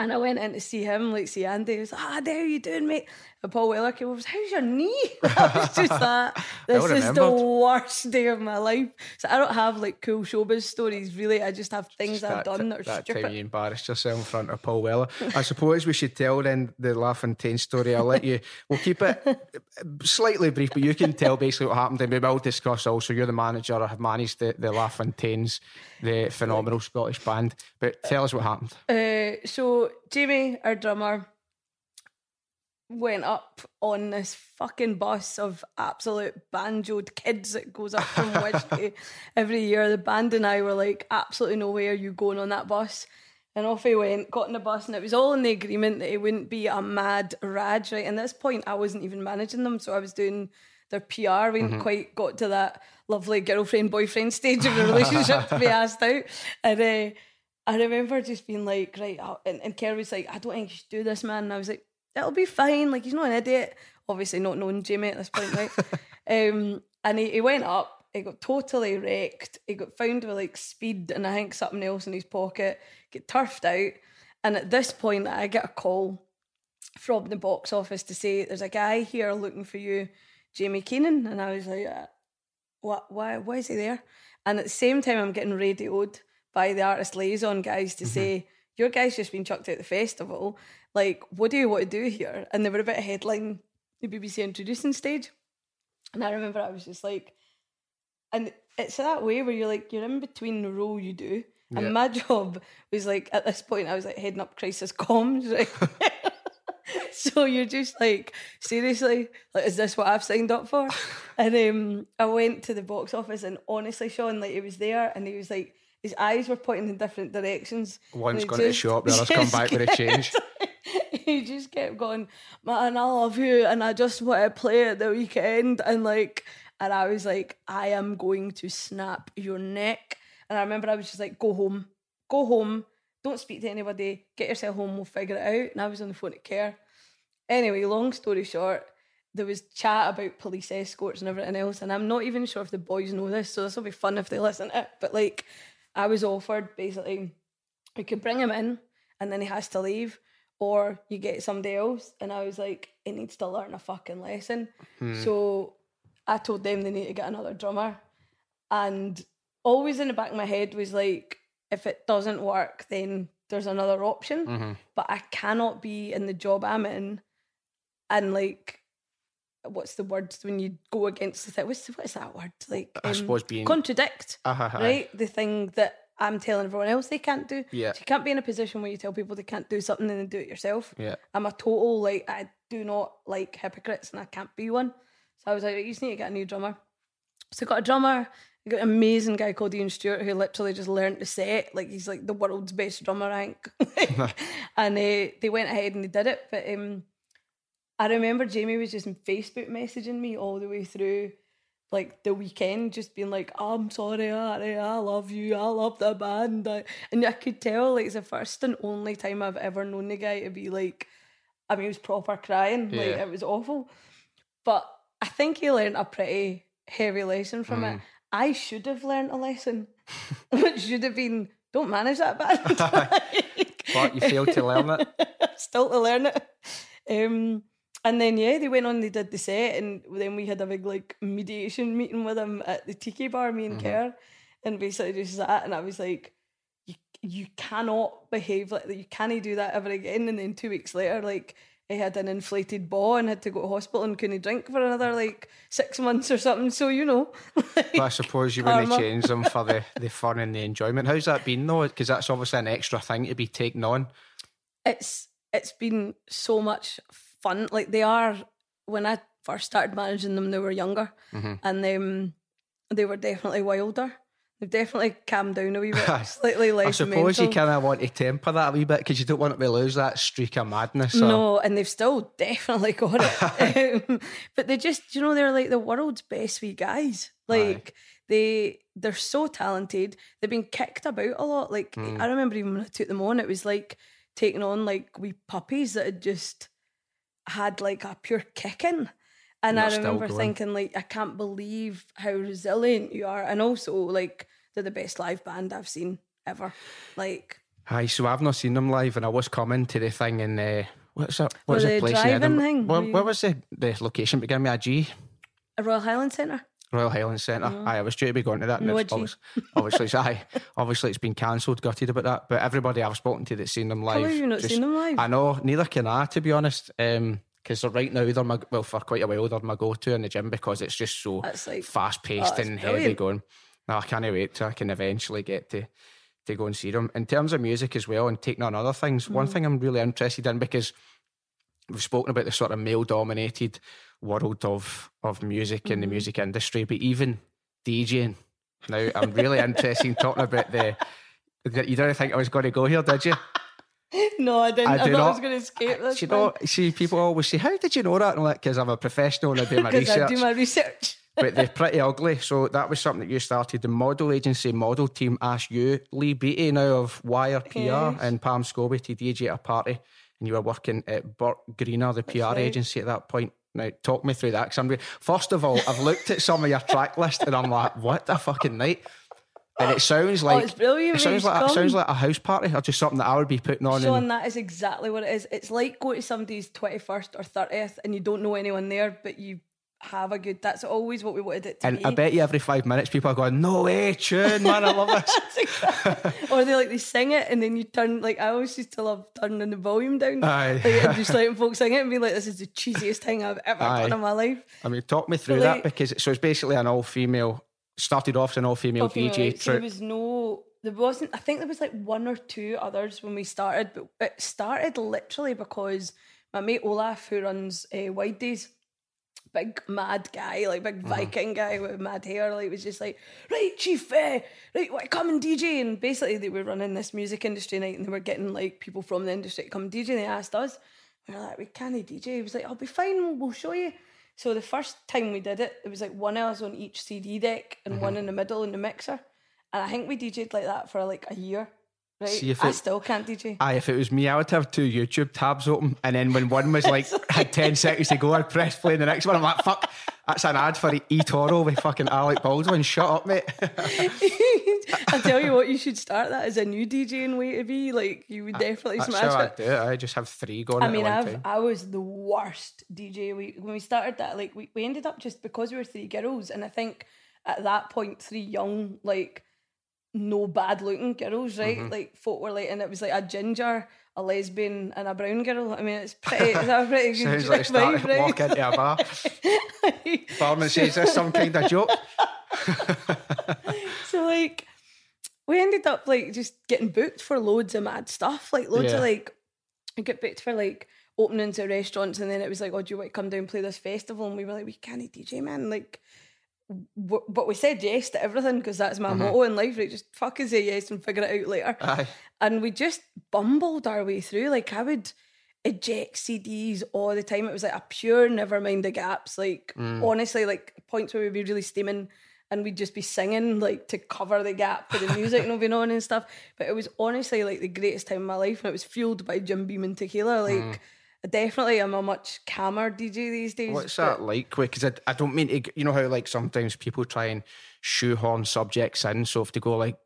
Speaker 3: And I went in to see him, like see Andy. He was like, ah, there you doing, mate? And Paul Weller came over, was, how's your knee? I was just that. This is the worst day of my life. So I don't have like cool showbiz stories, really. I just have things I've done that are
Speaker 2: that
Speaker 3: stupid.
Speaker 2: time you embarrassed yourself in front of Paul Weller. I suppose we should tell then the Lafontaine story. I'll let you. We'll keep it slightly brief, but you can tell basically what happened, and we will discuss also. You're the manager. I have managed the, the Lafontaines, the phenomenal Scottish band. But tell us what happened.
Speaker 3: Uh, so Jamie, our drummer, went up on this fucking bus of absolute banjoed kids that goes up from Whiskey every year. The band and I were like, absolutely no way are you going on that bus. And off he went, got in the bus, and it was all in the agreement that he wouldn't be a mad raj, right? And at this point, I wasn't even managing them, so I was doing their PR. We hadn't quite got to that lovely girlfriend boyfriend stage of the relationship to be asked out. And uh, I remember just being like, right, and, and Kerr was like, I don't think you should do this, man. And I was like, it'll be fine. Like, he's not an idiot. Obviously, not knowing Jamie at this point, right? um, and he, he went up, he got totally wrecked. He got found with like speed and I think something else in his pocket, get turfed out. And at this point, I get a call from the box office to say, there's a guy here looking for you, Jamie Keenan. And I was like, uh, what, why, why is he there? And at the same time, I'm getting radioed by the artist liaison guys to say, your guy's just been chucked out the festival. Like, what do you want to do here? And they were about to headline the BBC introducing stage. And I remember I was just like, and it's that way where you're like, you're in between the role you do.
Speaker 2: Yeah.
Speaker 3: And my job was like, at this point, I was like heading up crisis comms, right? so you're just like, seriously, like, is this what I've signed up for? and um, I went to the box office, and honestly, Sean, like, he was there, and he was like, his eyes were pointing in different directions.
Speaker 2: One's gone to the shop, the other's come back with a change.
Speaker 3: he just kept going, man, I love you, and I just want to play at the weekend, and like, and I was like, I am going to snap your neck, and I remember I was just like, go home, go home, don't speak to anybody, get yourself home, we'll figure it out, and I was on the phone to care. Anyway, long story short, there was chat about police escorts and everything else, and I'm not even sure if the boys know this, so this will be fun if they listen to it. But like, I was offered basically, we could bring him in, and then he has to leave, or you get somebody else. And I was like, it needs to learn a fucking lesson. So I told them they need to get another drummer, and always in the back of my head was like, if it doesn't work, then there's another option. But I cannot be in the job I'm in and like what's the word when you go against the thing? What's what's that word? Like
Speaker 2: I
Speaker 3: um,
Speaker 2: suppose being-
Speaker 3: contradict,
Speaker 2: Uh-huh,
Speaker 3: right? The thing that I'm telling everyone else they can't do.
Speaker 2: Yeah.
Speaker 3: So you can't be in a position where you tell people they can't do something and then do it yourself.
Speaker 2: Yeah.
Speaker 3: I'm a total like I do not like hypocrites and I can't be one. So I was like, you just need to get a new drummer. So I got a drummer. I got an amazing guy called Ian Stewart who literally just learned to set. Like he's like the world's best drummer, I think. and uh, they went ahead and they did it. But um, I remember Jamie was just Facebook messaging me all the way through like the weekend, just being like, I'm sorry, Ari, I love you, I love the band. And I could tell like it's the first and only time I've ever known the guy to be like, I mean, he was proper crying. Like it was awful. But I think he learned a pretty heavy lesson from
Speaker 2: Mm.
Speaker 3: it. I should have learned a lesson, which should have been don't manage that band.
Speaker 2: But you failed to learn it.
Speaker 3: still to learn it. Um, and then yeah, they went on, they did the set, and then we had a big like mediation meeting with him at the tiki bar, me and
Speaker 2: Mm-hmm.
Speaker 3: Kerr, and basically just that. and I was like, you you cannot behave like that. You can't do that ever again. And then two weeks later, like. He had an inflated ball and had to go to hospital and couldn't drink for another like six months or something. So you know,
Speaker 2: But I suppose you wouldn't change them for the, the fun and the enjoyment. How's that been though? Because that's obviously an extra thing to be taken on.
Speaker 3: it's it's been so much fun. Like they are when I first started managing them, they were younger,
Speaker 2: Mm-hmm.
Speaker 3: and um, they were definitely wilder. They've definitely calmed down a wee bit, slightly less.
Speaker 2: I suppose you kind of want to temper that a wee bit because you don't want to lose that streak of madness. Or,
Speaker 3: No, and they've still definitely got it. um, but they just, you know, they're like the world's best wee guys. Like they, they're so talented. They've been kicked about a lot. Like
Speaker 2: Hmm.
Speaker 3: I remember even when I took them on, it was like taking on like wee puppies that had just had like a pure kicking. And
Speaker 2: They're
Speaker 3: I remember thinking like, I can't believe how resilient you are, and also like they're the best live band I've seen ever. Like
Speaker 2: hi. so I've not seen them live, and I was coming to the thing in uh, what's that? What's the place in Edinburgh?
Speaker 3: thing,
Speaker 2: Where, where was the, the location? Begin with a G.
Speaker 3: a Royal Highland Centre.
Speaker 2: Royal Highland Centre. Aye, I was due to be going to that.
Speaker 3: No,
Speaker 2: it's
Speaker 3: a G.
Speaker 2: obviously, obviously, it's, aye, obviously, it's been cancelled. Gutted about that. But everybody I've spoken to that's seen them live,
Speaker 3: you not seen them live?
Speaker 2: I know. Neither can I, to be honest. Because right now they're my well for quite a while they're my go-to in the gym because it's just so
Speaker 3: like-
Speaker 2: fast-paced
Speaker 3: oh,
Speaker 2: and heavy going. No, I can't wait till I can eventually get to to go and see them. In terms of music as well and taking on other things, one
Speaker 3: Mm.
Speaker 2: thing I'm really interested in because we've spoken about the sort of male dominated world of of music and the
Speaker 3: mm.
Speaker 2: music industry, but even DJing. Now I'm really interested in talking about the you don't think I was going to go here, did you?
Speaker 3: No, I didn't.
Speaker 2: I
Speaker 3: I, thought I was going to escape this.
Speaker 2: you know, see, people always say, "How did you know that?" And I'm like, "Because I'm a professional and I do my research."
Speaker 3: I do my research.
Speaker 2: but they're pretty ugly. So that was something that you started. The model agency model team asked you, Lee Beattie, now of Wire PR
Speaker 3: Yes.
Speaker 2: in Palm Scobie, to DJ at a party, and you were working at Burt Greener, the PR
Speaker 3: right.
Speaker 2: agency at that point. Now, talk me through that. Because I'm re- first of all, I've looked at some of your track list, and I'm like, what the fucking night? And it sounds like
Speaker 3: Oh, it's brilliant,
Speaker 2: It sounds like it sounds like a house party, or just something that I would be putting on.
Speaker 3: Sean,
Speaker 2: and,
Speaker 3: that is exactly what it is. It's like going to somebody's 21st or 30th and you don't know anyone there, but you have a good. That's always what we wanted it to be.
Speaker 2: and
Speaker 3: be.
Speaker 2: I bet you every five minutes people are going, "No way, tune, man, I love this."
Speaker 3: or they like they sing it and then you turn like I always used to love turning the volume down.
Speaker 2: Aye.
Speaker 3: Like, and just letting folks sing it and be like, this is the cheesiest thing I've ever
Speaker 2: Aye.
Speaker 3: done in my life.
Speaker 2: I mean, talk me through
Speaker 3: But,
Speaker 2: that because so it's basically an all female. Started off as an all female DJ
Speaker 3: right, so there was no there wasn't I think there was like one or two others when we started, but it started literally because my mate Olaf, who runs uh, Wide Days, big mad guy, like big
Speaker 2: Mm-hmm.
Speaker 3: Viking guy with mad hair. Like was just like, right, chief, uh, right, what, come and DJ. And basically, they were running this music industry night, and they were getting like people from the industry to come DJ. And they asked us, we were like, we can't DJ. He was like, I'll be fine. We'll, show you. So the first time we did it, it was like one of us on each CD deck and
Speaker 2: Mm-hmm.
Speaker 3: one in the middle in the mixer. And I think we DJ'd like that for like a year. Right?
Speaker 2: See, if
Speaker 3: I
Speaker 2: it-
Speaker 3: still can't DJ.
Speaker 2: Aye, if it was me, I would have two YouTube tabs open, and then when one was like had ten seconds to go, I'd press play on the next one. I'm like, fuck, that's an ad for eToro with fucking Alec Baldwin. Shut up, mate.
Speaker 3: I tell you what, you should start that as a new DJing way to be. Like you would definitely
Speaker 2: That's
Speaker 3: smash
Speaker 2: how I
Speaker 3: it.
Speaker 2: do it. I just have three going
Speaker 3: I mean, I've
Speaker 2: time.
Speaker 3: I was the worst DJ. We when we started that, like we, we ended up just because we were three girls, and I think at that point, three young, like no bad looking girls, right?
Speaker 2: Mm-hmm.
Speaker 3: Like folk were like, and it was like a ginger, a lesbian, and a brown girl. I mean, it's pretty, it's a pretty good
Speaker 2: Sounds like
Speaker 3: vibe, right?
Speaker 2: walk into a bar. Barman says, "Is some kind of joke?"
Speaker 3: so like we ended up like just getting booked for loads of mad stuff like loads
Speaker 2: Yeah.
Speaker 3: of like we get booked for like openings of restaurants and then it was like oh do you want to come down and play this festival and we were like we can't DJ man like w- but we said yes to everything because that's my uh-huh. motto in life right just fucking say yes and figure it out later
Speaker 2: Aye.
Speaker 3: and we just bumbled our way through. Like I would eject CDs all the time. It was like a pure never mind the gaps. Like mm. honestly, like points where we'd be really steaming and we'd just be singing like to cover the gap for the music not being on and stuff. But it was honestly like the greatest time of my life and it was fueled by Jim Beam and tequila. Like I definitely I'm a much calmer DJ these days.
Speaker 2: What's that like? Because I, I don't mean to, you know how like sometimes people try and shoehorn subjects in. So if they go like,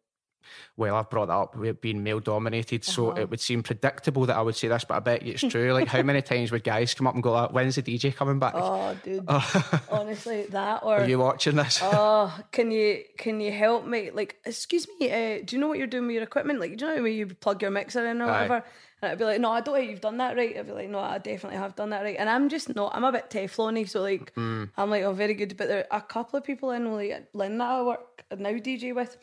Speaker 2: well, I've brought that up with being male dominated, so
Speaker 3: Uh-huh.
Speaker 2: it would seem predictable that I would say this, but I bet it's true. like, how many times would guys come up and go, like, "When's the DJ coming back?"
Speaker 3: Oh, dude. Honestly, that or
Speaker 2: Are you watching this?
Speaker 3: Oh, can you can you help me? Like, excuse me, uh, do you know what you're doing with your equipment? Like, do you know when you plug your mixer in or
Speaker 2: Aye.
Speaker 3: whatever? And I'd be like, no, I don't think you've done that right. I'd be like, no, I definitely have done that right. And I'm just not. I'm a bit Teflony, so like,
Speaker 2: Mm.
Speaker 3: I'm like, oh, very good. But there are a couple of people in like Lynn that I work now DJ with.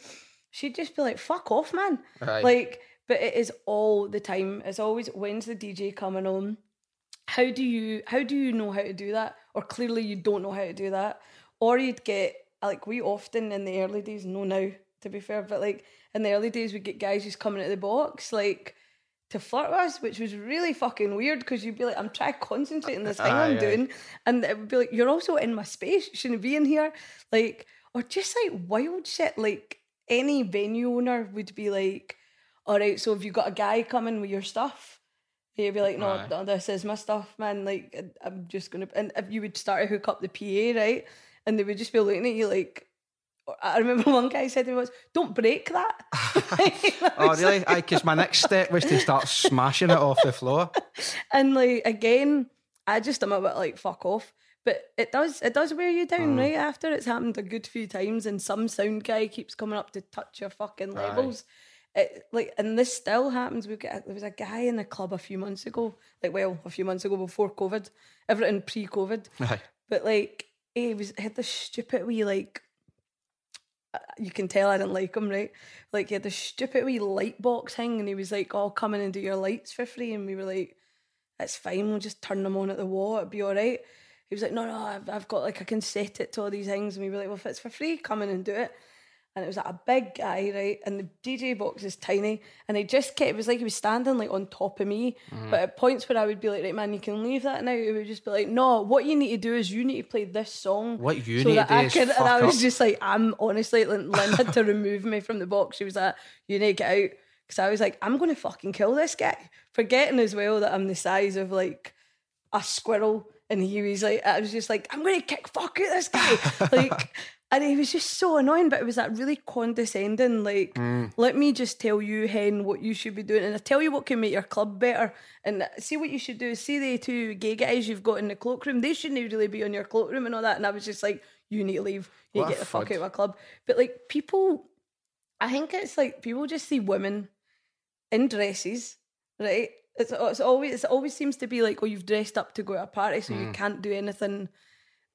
Speaker 3: She'd just be like, fuck off, man.
Speaker 2: Aye.
Speaker 3: Like, but it is all the time. It's always when's the DJ coming on? how do you how do you know how to do that or clearly you don't know how to do that or you'd get like we often in the early days no now to be fair but like in the early days we'd get guys just coming out of the box like to flirt with us which was really fucking weird because you'd be like i'm trying to concentrate on this thing
Speaker 2: Aye,
Speaker 3: i'm
Speaker 2: aye.
Speaker 3: doing and it would be like you're also in my space you shouldn't be in here like or just like wild shit like any venue owner would be like all right so have you got a guy coming with your stuff You'd be like, no,
Speaker 2: Aye.
Speaker 3: no, this is my stuff, man. Like, I'm just gonna. And if you would start to hook up the PA, right, and they would just be looking at you like. I remember one guy said to me once, "Don't break that."
Speaker 2: Oh, really? Because my next step was to start smashing it off the floor.
Speaker 3: and like again, I just am a bit like fuck off. But it does it does wear you down,
Speaker 2: Mm.
Speaker 3: right? After it's happened a good few times, and some sound guy keeps coming up to touch your fucking levels. It, like, and this still happens. We get there was a guy in the club a few months ago, like well, a few months ago before COVID, everything pre-COVID. But like he was had this stupid wee like Uh, you can tell I didn't like him, right? Like he had this stupid wee light box thing and he was like, Oh, come in and do your lights for free and we were like, It's fine, we'll just turn them on at the wall, it'll be alright. He was like, No, no, I've, I've got like I can set it to all these things and we were like, Well if it's for free, come in and do it. And it was like a big guy, right? And the DJ box is tiny. And he just kept, it was like he was standing like on top of me. Mm-hmm. But at points where I would be like, right, man, you can leave that now. He would just be like, no, what you need to do is you need to play this song.
Speaker 2: What you
Speaker 3: so
Speaker 2: need
Speaker 3: that
Speaker 2: to
Speaker 3: I can, And I was
Speaker 2: up.
Speaker 3: just like, I'm honestly, Lynn, Lynn had to remove me from the box. She was like, you need to get out. Because I was like, I'm going to fucking kill this guy. Forgetting as well that I'm the size of like a squirrel. And he was like, I was just like, I'm going to kick fuck out this guy. like, and he was just so annoying, but it was that really condescending, like, mm. let me just tell you, Hen, what you should be doing. And I tell you what can make your club better. And see what you should do. See the two gay guys you've got in the cloakroom, they shouldn't really be on your cloakroom and all that. And I was just like, you need to leave. You
Speaker 2: What
Speaker 3: need
Speaker 2: a
Speaker 3: to get the fuck out of my club. But like, people, I think it's like people just see women in dresses, right? It's, it's always it always seems to be like, oh, you've dressed up to go to a party, so you mm. can't do anything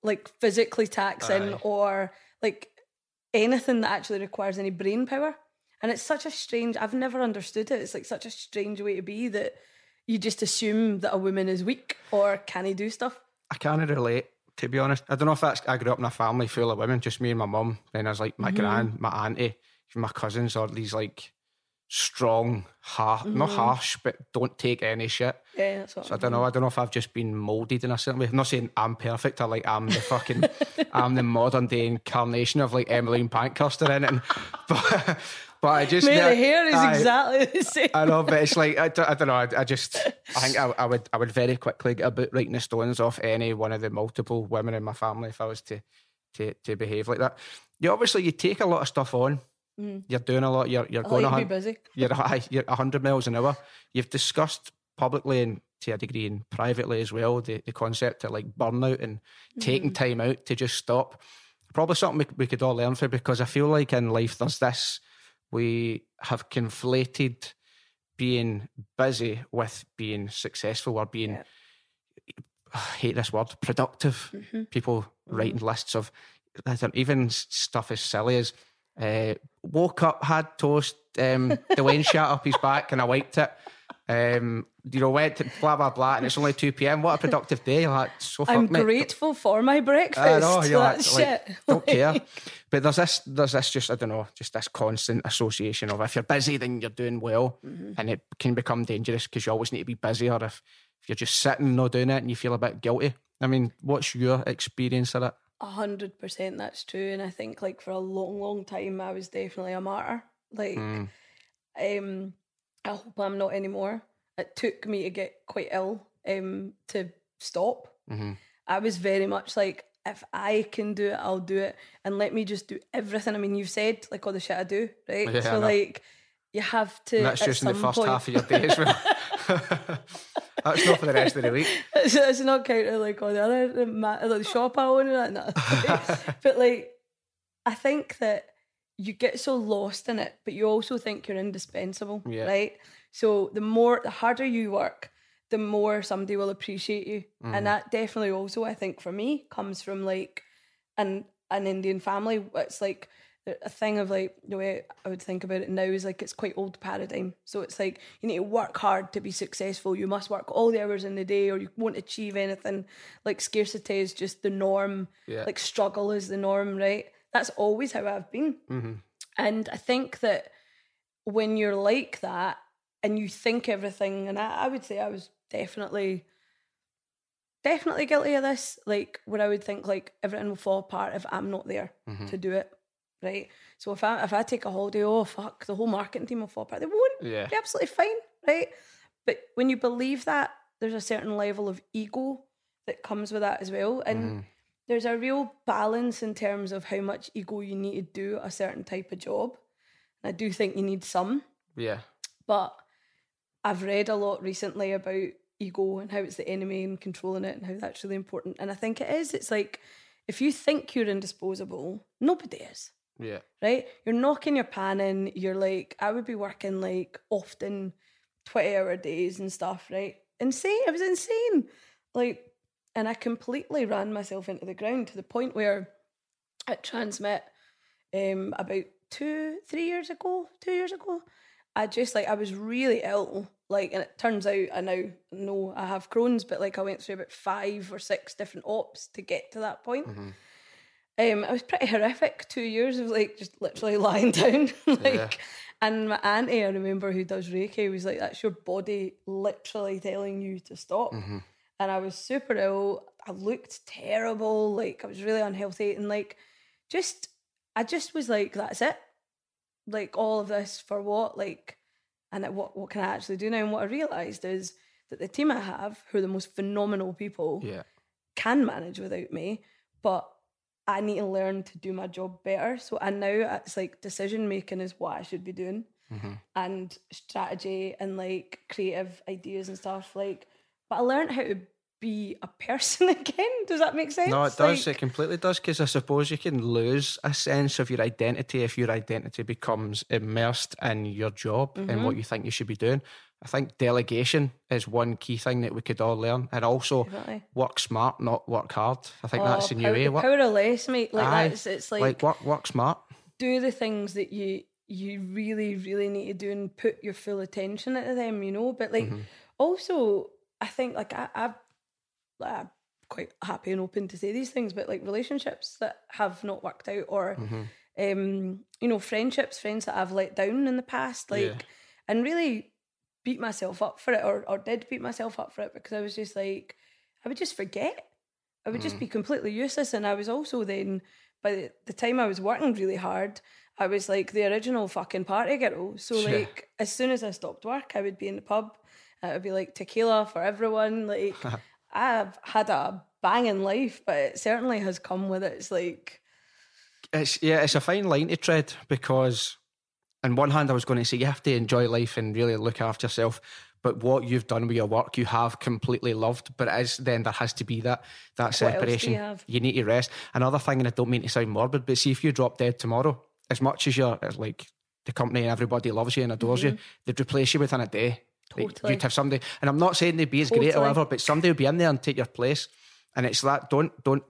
Speaker 3: like physically taxing
Speaker 2: Aye.
Speaker 3: or like anything that actually requires any brain power. And it's such a strange. I've never understood it. It's like such a strange way to be that you just assume that a woman is weak or can he do stuff.
Speaker 2: I can't relate to be honest. I don't know if that's I grew up in a family full of women, just me and my mum. Then there's like my
Speaker 3: Mm-hmm.
Speaker 2: gran, my auntie, my cousins, or these like strong, har- not
Speaker 3: Mm-hmm.
Speaker 2: harsh, but don't take any shit.
Speaker 3: Yeah, that's what
Speaker 2: So I don't know. I don't know if I've just been molded in a certain way. I'm not saying I'm perfect or like I'm the fucking, I'm the modern day incarnation of like Emmeline Pankhurst or anything. But, but I just
Speaker 3: Mate, the hair is
Speaker 2: Aye.
Speaker 3: exactly the same.
Speaker 2: I know, but it's like I don't, I don't know. I, I just I think I, I would I would very quickly get about writing the stones off any one of the multiple women in my family if I was to to to behave like that. You obviously you take a lot of stuff on. Mm. You're doing a lot. You're you're
Speaker 3: I
Speaker 2: going
Speaker 3: like
Speaker 2: a
Speaker 3: to be
Speaker 2: hun-
Speaker 3: busy.
Speaker 2: You're a- you're hundred miles an hour. You've discussed publicly and to a degree and privately as well the, the concept of like burnout and taking mm-hmm. time out to just stop. Probably something we, we could all learn from because I feel like in life there's this we have conflated being busy with being successful or being
Speaker 3: Yeah.
Speaker 2: I hate this word productive. Mm-hmm. People mm-hmm. writing lists of even stuff as silly as uh, woke up, had toast, um, Dwayne shot up his back and I wiped it. Um, you know, went to blah blah blah, and it's only two p.m. What a productive day! Like, so
Speaker 3: I'm
Speaker 2: fuck, mate.
Speaker 3: grateful for my breakfast.
Speaker 2: I know, you're like,
Speaker 3: That's
Speaker 2: like, don't care. But there's this, there's this just I don't know, just this constant association of if you're busy, then you're doing well, and it can become dangerous because you always need to be busy, or if, if you're just sitting not doing it and you feel a bit guilty. I mean, what's your experience of it?
Speaker 3: A hundred percent, that's true. And I think like for a long, long time, I was definitely a martyr. Like,
Speaker 2: Mm.
Speaker 3: um, I hope I'm not anymore. It took me to get quite ill um to stop.
Speaker 2: Mhm.
Speaker 3: I was very much like, if I can do it, I'll do it, and let me just do everything. I mean, you've said like all the shit I do, right?
Speaker 2: Yeah,
Speaker 3: so like, you have to.
Speaker 2: And that's just in the first
Speaker 3: point-
Speaker 2: half of your day as well. that's not for the rest of the week.
Speaker 3: it's, it's not counting like all the other like the shop I own and that. But like, I think that you get so lost in it, but you also think you're indispensable,
Speaker 2: Yeah.
Speaker 3: right? So the more, the harder you work, the more somebody will appreciate you,
Speaker 2: Mm-hmm.
Speaker 3: and that definitely also, I think, for me, comes from like an an Indian family. It's like a thing of like the way I would think about it now is like it's quite old paradigm. So it's like you need to work hard to be successful. You must work all the hours in the day, or you won't achieve anything. Like scarcity is just the norm.
Speaker 2: Yeah.
Speaker 3: Like struggle is the norm, right? That's always how I've been.
Speaker 2: Mhm.
Speaker 3: And I think that when you're like that and you think everything, and I, I would say I was definitely, definitely guilty of this, like where I would think like everything will fall apart if I'm not there
Speaker 2: Mm-hmm.
Speaker 3: to do it, right? So if I if I take a holiday, oh fuck, the whole marketing team will fall apart. They won't.
Speaker 2: Yeah.
Speaker 3: Be absolutely fine, right? But when you believe that, there's a certain level of ego that comes with that as well, and
Speaker 2: Mm-hmm.
Speaker 3: there's a real balance in terms of how much ego you need to do a certain type of job. And I do think you need some,
Speaker 2: Yeah.
Speaker 3: but I've read a lot recently about ego and how it's the enemy and controlling it and how that's really important. And I think it is. It's like if you think you're indisposable, nobody is.
Speaker 2: Yeah.
Speaker 3: Right? You're knocking your pan in, you're like, I would be working like often 20 hour days and stuff, right? Insane. It was insane. Like, and I completely ran myself into the ground to the point where at TRNSMT, um, about two, three years ago, two years ago, I just like I was really ill. Like, and it turns out I now know I have Crohn's, but like I went through about five or six different ops to get to that point. Um, it was pretty horrific. Two years of like just literally lying down, like.
Speaker 2: Yeah.
Speaker 3: And my auntie, I remember, who does Reiki, was like, "That's your body literally telling you to stop."
Speaker 2: Mm-hmm.
Speaker 3: And I was super ill. I looked terrible. Like I was really unhealthy, and like just, I just was like, "That's it." Like all of this for what? Like, and what what can I actually do now? And what I realised is that the team I have, who are the most phenomenal people,
Speaker 2: Yeah.
Speaker 3: can manage without me, but I need to learn to do my job better. So and now it's like decision making is what I should be doing, and strategy and like creative ideas and stuff. Like, but I learned how to be a person again. Does that make sense?
Speaker 2: No, it does.
Speaker 3: Like,
Speaker 2: it completely does. Because I suppose you can lose a sense of your identity if your identity becomes immersed in your job and
Speaker 3: Mm-hmm.
Speaker 2: what you think you should be doing. I think delegation is one key thing that we could all learn, and also
Speaker 3: Definitely.
Speaker 2: work smart, not work hard. I think that's the
Speaker 3: oh,
Speaker 2: new way. Work,
Speaker 3: power less, mate. Like
Speaker 2: Aye.
Speaker 3: that's it's like,
Speaker 2: like work, work smart.
Speaker 3: do the things that you you really really need to do and put your full attention into them you know but like
Speaker 2: Mm-hmm.
Speaker 3: also i think like I, i've i quite happy and open to say these things, but like relationships that have not worked out or
Speaker 2: Mm-hmm.
Speaker 3: um, you know, friendships, friends that I've let down in the past, like
Speaker 2: Yeah.
Speaker 3: and really beat myself up for it or, or did beat myself up for it because I was just like I would just forget. I would
Speaker 2: Mm.
Speaker 3: just be completely useless. And I was also then by the, the time I was working really hard, I was like the original fucking party girl. So
Speaker 2: Yeah.
Speaker 3: like as soon as I stopped work, I would be in the pub. It would be like tequila for everyone. Like I've had a banging life, but it certainly has come with its like
Speaker 2: It's yeah, it's a fine line to tread because, on one hand, I was going to say you have to enjoy life and really look after yourself. But what you've done with your work, you have completely loved. But as then there has to be that that
Speaker 3: do you
Speaker 2: separation.
Speaker 3: have?
Speaker 2: need to rest. Another thing, and I don't mean to sound morbid, but see if you drop dead tomorrow, as much as you're it's like the company and everybody loves you and adores you, they'd replace you within a day.
Speaker 3: Mm-hmm. Totally.
Speaker 2: You'd have somebody, and I'm not saying they'd be as great or
Speaker 3: Totally.
Speaker 2: whatever, but somebody would be in there and take your place. And it's that don't don't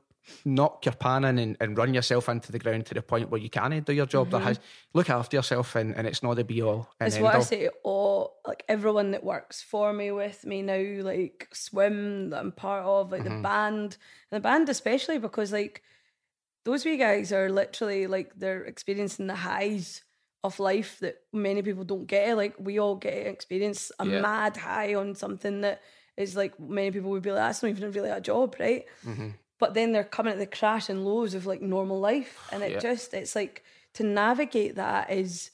Speaker 2: knock your pan in and, and run yourself into the ground to the point where you can't do your job. There has look after yourself, and, and it's not the be all and
Speaker 3: It's what I say. Oh, like everyone that works for me, with me now, like SWIM that I'm part of, like
Speaker 2: Mm-hmm.
Speaker 3: the band, and the band especially because like those wee guys are literally like they're experiencing the highs of life that many people don't get. Like we all get experience a
Speaker 2: Yeah.
Speaker 3: mad high on something that is like many people would be like, that's not even really a job, right?
Speaker 2: Mm-hmm.
Speaker 3: But then they're coming at the crash and lows of like normal life, and it
Speaker 2: Yeah.
Speaker 3: just it's like to navigate that is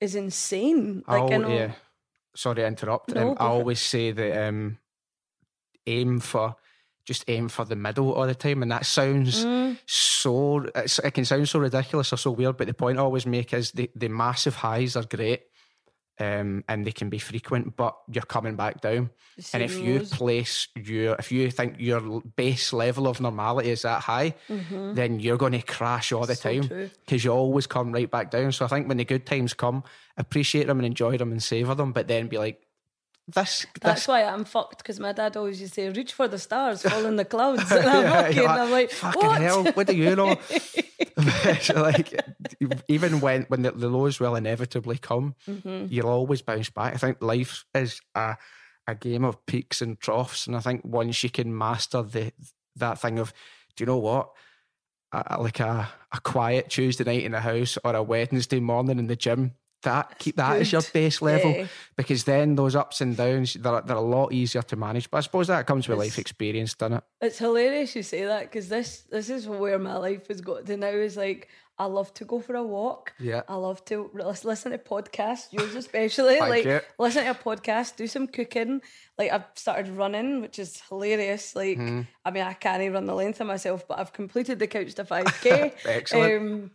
Speaker 3: is insane. Like I
Speaker 2: I'll-
Speaker 3: know,
Speaker 2: yeah. Sorry to interrupt.
Speaker 3: No,
Speaker 2: um, I always say that um, aim for just aim for the middle all the time, and that sounds
Speaker 3: Mm.
Speaker 2: so. It's, it can sound so ridiculous or so weird, but the point I always make is the the massive highs are great. Um, and they can be frequent, but you're coming back down. And if you place your, if you think your base level of normality is that high, then you're going to crash all the
Speaker 3: Mm-hmm. So
Speaker 2: time because you always come right back down. So I think when the good times come, appreciate them and enjoy them and savor them, but then be like, this,
Speaker 3: That's
Speaker 2: this.
Speaker 3: why I'm fucked because my dad always used to say, "Reach for the stars, fall in the clouds." And I'm fucking,
Speaker 2: You're
Speaker 3: I'm like,
Speaker 2: fucking
Speaker 3: what?
Speaker 2: hell, what do you know? Like even when when the, the lows will inevitably come,
Speaker 3: Mm-hmm.
Speaker 2: you'll always bounce back. I think life is a a game of peaks and troughs, and I think once you can master the that thing of, do you know what? A- like a, a quiet Tuesday night in the house or a Wednesday morning in the gym. That keep that as your base level
Speaker 3: Yeah.
Speaker 2: because then those ups and downs they're, they're a lot easier to manage. But I suppose that comes with life experience, doesn't it?
Speaker 3: It's hilarious you say that because this this is where my life has got to now. Is like I love to go for a walk.
Speaker 2: Yeah.
Speaker 3: I love to listen to podcasts, yours especially. Like
Speaker 2: you.
Speaker 3: listen to a podcast, do some cooking. Like I've started running, which is hilarious. Like
Speaker 2: Mm-hmm.
Speaker 3: I mean, I can't even run the length of myself, but I've completed the couch to five k.
Speaker 2: Excellent.
Speaker 3: Um,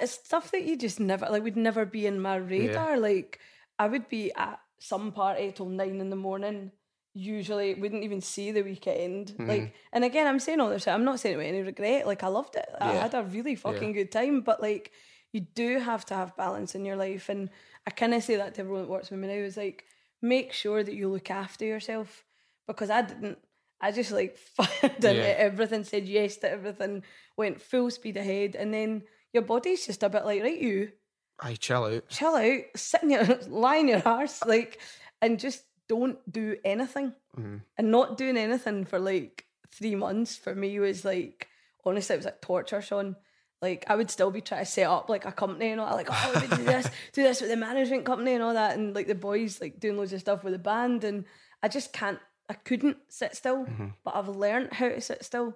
Speaker 3: it's stuff that you just never like would never be in my radar. Like I would be at some party till nine in the morning. Usually wouldn't even see the weekend.
Speaker 2: Mm-hmm.
Speaker 3: Like and again I'm saying all this I'm not saying it with any regret. Like I loved it. I had a really fucking good time. But like you do have to have balance in your life. And I kinda say that to everyone that works with me now is like make sure that you look after yourself. Because I didn't I just like fired
Speaker 2: Yeah.
Speaker 3: everything, said yes to everything, went full speed ahead, and then your body's just a bit like, right, you
Speaker 2: I chill out.
Speaker 3: chill out, sit in your lie in your arse, like, and just don't do anything.
Speaker 2: Mm-hmm.
Speaker 3: And not doing anything for like three months for me was like honestly, it was like torture, Sean. Like I would still be trying to set up like a company and all like, oh, I would do this, do this with the management company and all that, and like the boys like doing loads of stuff with the band, and I just can't, I couldn't sit still, but I've learned how to sit still,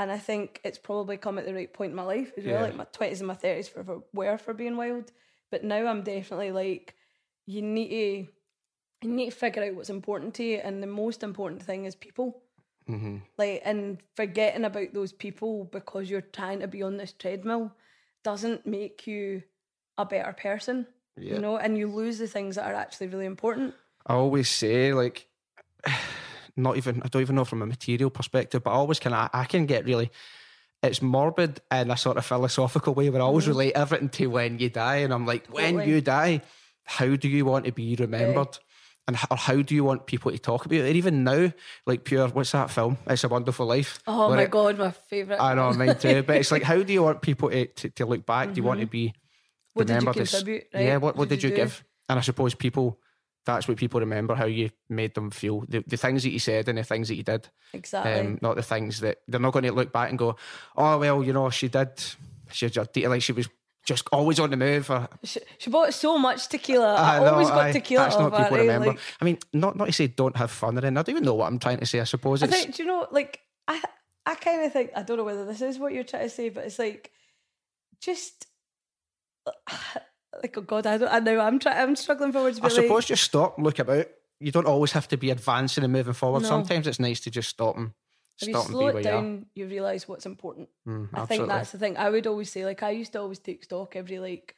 Speaker 3: and I think it's probably come at the right point in my life as well.
Speaker 2: Yeah.
Speaker 3: Like my twenties and my thirties for, for were for being wild, but now I'm definitely like, you need to, you need to figure out what's important to you, and the most important thing is people
Speaker 2: Mm-hmm.
Speaker 3: like and forgetting about those people because you're trying to be on this treadmill doesn't make you a better person
Speaker 2: Yeah.
Speaker 3: you know and you lose the things that are actually really important
Speaker 2: I always say like not even I don't even know from a material perspective, but I always kind of I can get really it's morbid in a sort of philosophical way where I always relate everything to when you die, and I'm like, when
Speaker 3: Totally.
Speaker 2: you die, how do you want to be remembered? And h- or how do you want people to talk about it? Even now, like pure, what's that film? It's a Wonderful Life.
Speaker 3: oh my
Speaker 2: it-
Speaker 3: god my favorite
Speaker 2: I know, mine too. But it's like, how do you want people to, to, to look back? Do you want to be
Speaker 3: Mm-hmm. What did you
Speaker 2: remembered
Speaker 3: contribute, right?
Speaker 2: Yeah, what, what
Speaker 3: What
Speaker 2: did
Speaker 3: did
Speaker 2: you
Speaker 3: you
Speaker 2: give? And I suppose people that's what people remember how you made them feel. The, the things that you said and the things that you did.
Speaker 3: Exactly.
Speaker 2: Um, not the things that they're not going to look back and go, oh, well, you know, she did, she just, like she was just always on the move. Or,
Speaker 3: she, she bought so much tequila. I,
Speaker 2: I know,
Speaker 3: always got
Speaker 2: aye,
Speaker 3: tequila.
Speaker 2: That's not people
Speaker 3: her, eh,
Speaker 2: remember.
Speaker 3: like-
Speaker 2: I mean, not not to say don't have fun or anything. I don't even know what I'm trying to say. I suppose
Speaker 3: I think, do you know, like, I, I kind of think, I don't know whether this is what you're trying to say, but it's like, just, like, oh God, I don't, I know, I'm trying, I'm struggling for words.
Speaker 2: I
Speaker 3: But
Speaker 2: suppose
Speaker 3: like,
Speaker 2: just stop and look about. You don't always have to be advancing and moving forward.
Speaker 3: No.
Speaker 2: Sometimes it's nice to just stop and
Speaker 3: if you
Speaker 2: stop and be
Speaker 3: slow it
Speaker 2: you
Speaker 3: down, you realise what's important.
Speaker 2: Mm,
Speaker 3: I think that's the thing. I would always say, like, I used to always take stock every like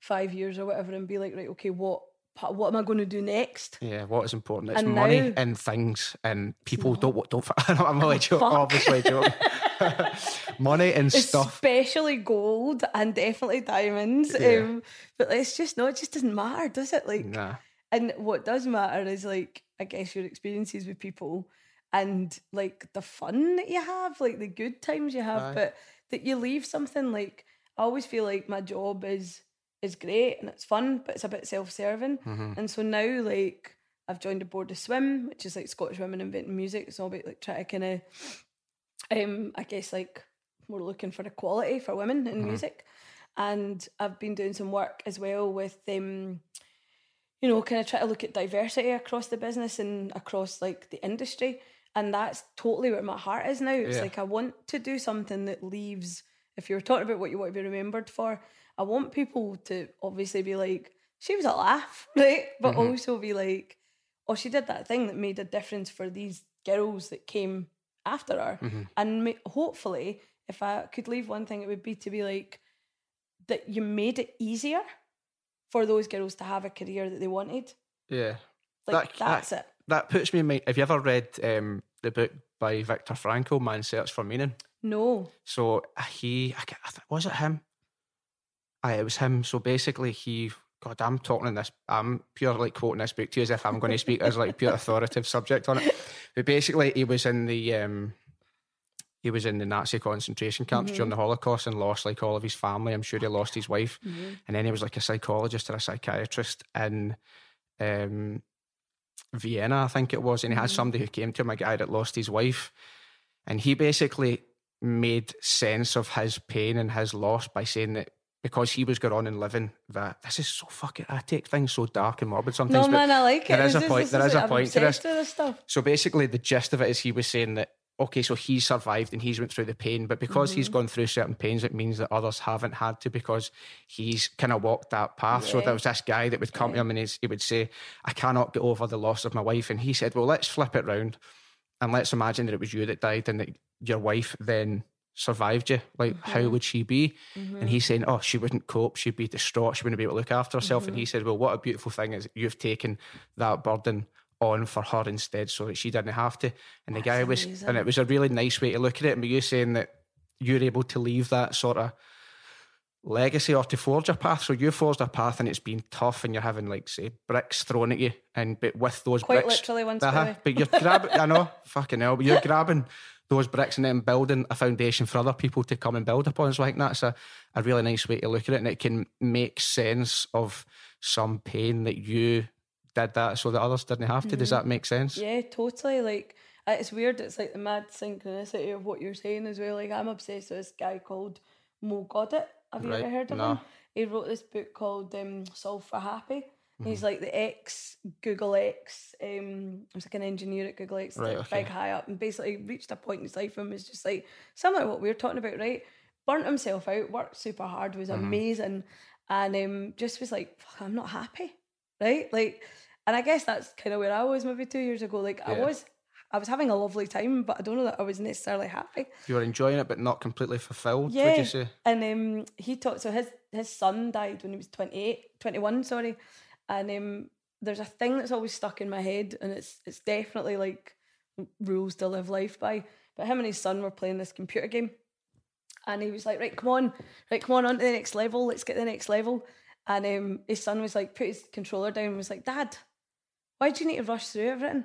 Speaker 3: five years or whatever, and be like, right, okay, what what am I going to do next?
Speaker 2: Yeah, what is important? It's
Speaker 3: And
Speaker 2: money
Speaker 3: now-
Speaker 2: and things and people. Don't don't. I'm only joking. Obviously joking. money and stuff.
Speaker 3: Especially gold and definitely diamonds.
Speaker 2: Yeah.
Speaker 3: Um, but it's just no, it just doesn't matter, does it? Like,
Speaker 2: Nah.
Speaker 3: and what does matter is like, I guess your experiences with people and like the fun that you have, like the good times you have,
Speaker 2: Aye.
Speaker 3: but that you leave something like I always feel like my job is is great and it's fun, but it's a bit self serving.
Speaker 2: Mhm.
Speaker 3: And so now like I've joined a board of SWIM, which is like Scottish Women Inventing Music. It's all about like trying to kind of um I guess like more looking for equality for women in music. And I've been doing some work as well with um you know, kind of try to look at diversity across the business and across like the industry. And that's totally where my heart is now. It's
Speaker 2: Yeah.
Speaker 3: like I want to do something that leaves, if you're talking about what you want to be remembered for, I want people to obviously be like, she was a laugh, right? But
Speaker 2: Mhm.
Speaker 3: also be like, oh, she did that thing that made a difference for these girls that came after her.
Speaker 2: Mhm.
Speaker 3: And ma- hopefully, if I could leave one thing, it would be to be like, that you made it easier for those girls to have a career that they wanted.
Speaker 2: Yeah.
Speaker 3: Like
Speaker 2: That-
Speaker 3: that's it.
Speaker 2: That puts me in mind. Have you ever read um, the book by Viktor Frankl, Man's Search for Meaning?
Speaker 3: No.
Speaker 2: So he, I, I th- was it him? Aye, it was him. So basically, he, God, I'm talking in this, I'm pure like quoting this book to you as if I'm going to speak as like pure authoritative subject on it. But basically, he was in the, um, he was in the Nazi concentration camps during the Holocaust and lost like all of his family. I'm sure he lost his wife, and then he was like a psychologist or a psychiatrist in um, Vienna, I think it was, and he had somebody who came to him, a guy that lost his wife, and he basically made sense of his pain and his loss by saying that because he was going on and living that this is so fucking I take things so dark and morbid sometimes.
Speaker 3: No, man, I like it.
Speaker 2: there is a
Speaker 3: just-
Speaker 2: point.
Speaker 3: there is
Speaker 2: There
Speaker 3: just
Speaker 2: is a point to this.
Speaker 3: obsessed with this stuff.
Speaker 2: So basically, the gist of it is he was saying that okay, so he survived and he's went through the pain, but because he's
Speaker 3: Mm-hmm.
Speaker 2: gone through certain pains, it means that others haven't had to because he's kind of walked that path. So there was this guy that would come to him and he would say, "I cannot get over the loss of my wife," and he said, "Well, let's flip it round and let's imagine that it was you that died and that your wife then." Survived you, like how
Speaker 3: Mm-hmm.
Speaker 2: would she be? And he's saying, Oh, she wouldn't cope, she'd be distraught, she wouldn't be able to look after herself.
Speaker 3: Mm-hmm.
Speaker 2: And he said, Well, what a beautiful thing is you've taken that burden on for her instead so that she didn't have to. And the guy was,
Speaker 3: amazing.
Speaker 2: and it was a really nice way to look at it. And you saying that you're able to leave that sort of legacy or to forge a path. So you forged a path and it's been tough and you're having like say bricks thrown at you. And but with those
Speaker 3: Quite
Speaker 2: bricks
Speaker 3: literally once,
Speaker 2: uh-huh,
Speaker 3: by the way.
Speaker 2: but you're grabbing I know, fucking hell, but you're grabbing those bricks and then building a foundation for other people to come and build upon. So I think that's a, a really nice way to look at it and it can make sense of some pain that you did that so that others didn't have to. Does that make sense?
Speaker 3: Mm-hmm. Yeah, totally. Like uh, it's weird. It's like the mad synchronicity of what you're saying as well. Like I'm obsessed with this guy called Mo Gawdat. Have you
Speaker 2: Right,
Speaker 3: ever heard of
Speaker 2: no.
Speaker 3: him? He wrote this book called um, Solve for Happy.
Speaker 2: Mm-hmm.
Speaker 3: He's like the ex Google X. Um, he was like an engineer at Google X,
Speaker 2: Right,
Speaker 3: like
Speaker 2: okay.
Speaker 3: big high up, and basically reached a point in his life and was just like similar to what we were talking about, right? Burnt himself out, worked super hard, was
Speaker 2: Mm-hmm.
Speaker 3: amazing, and um, just was like, I'm not happy, right? Like, and I guess that's kind of where I was maybe two years ago. Like, I was, I was having a lovely time, but I don't know that I was necessarily happy.
Speaker 2: You were enjoying it but not completely fulfilled,
Speaker 3: Yeah.
Speaker 2: would you say?
Speaker 3: And um, he talked, so his, his son died when he was 28, 21, sorry. And um, there's a thing that's always stuck in my head, and it's it's definitely like rules to live life by. But him and his son were playing this computer game, and he was like, "Right, come on, right, come on, on to the next level. Let's get the next level." And um, his son was like, put his controller down, and was like, "Dad, why do you need to rush through everything?"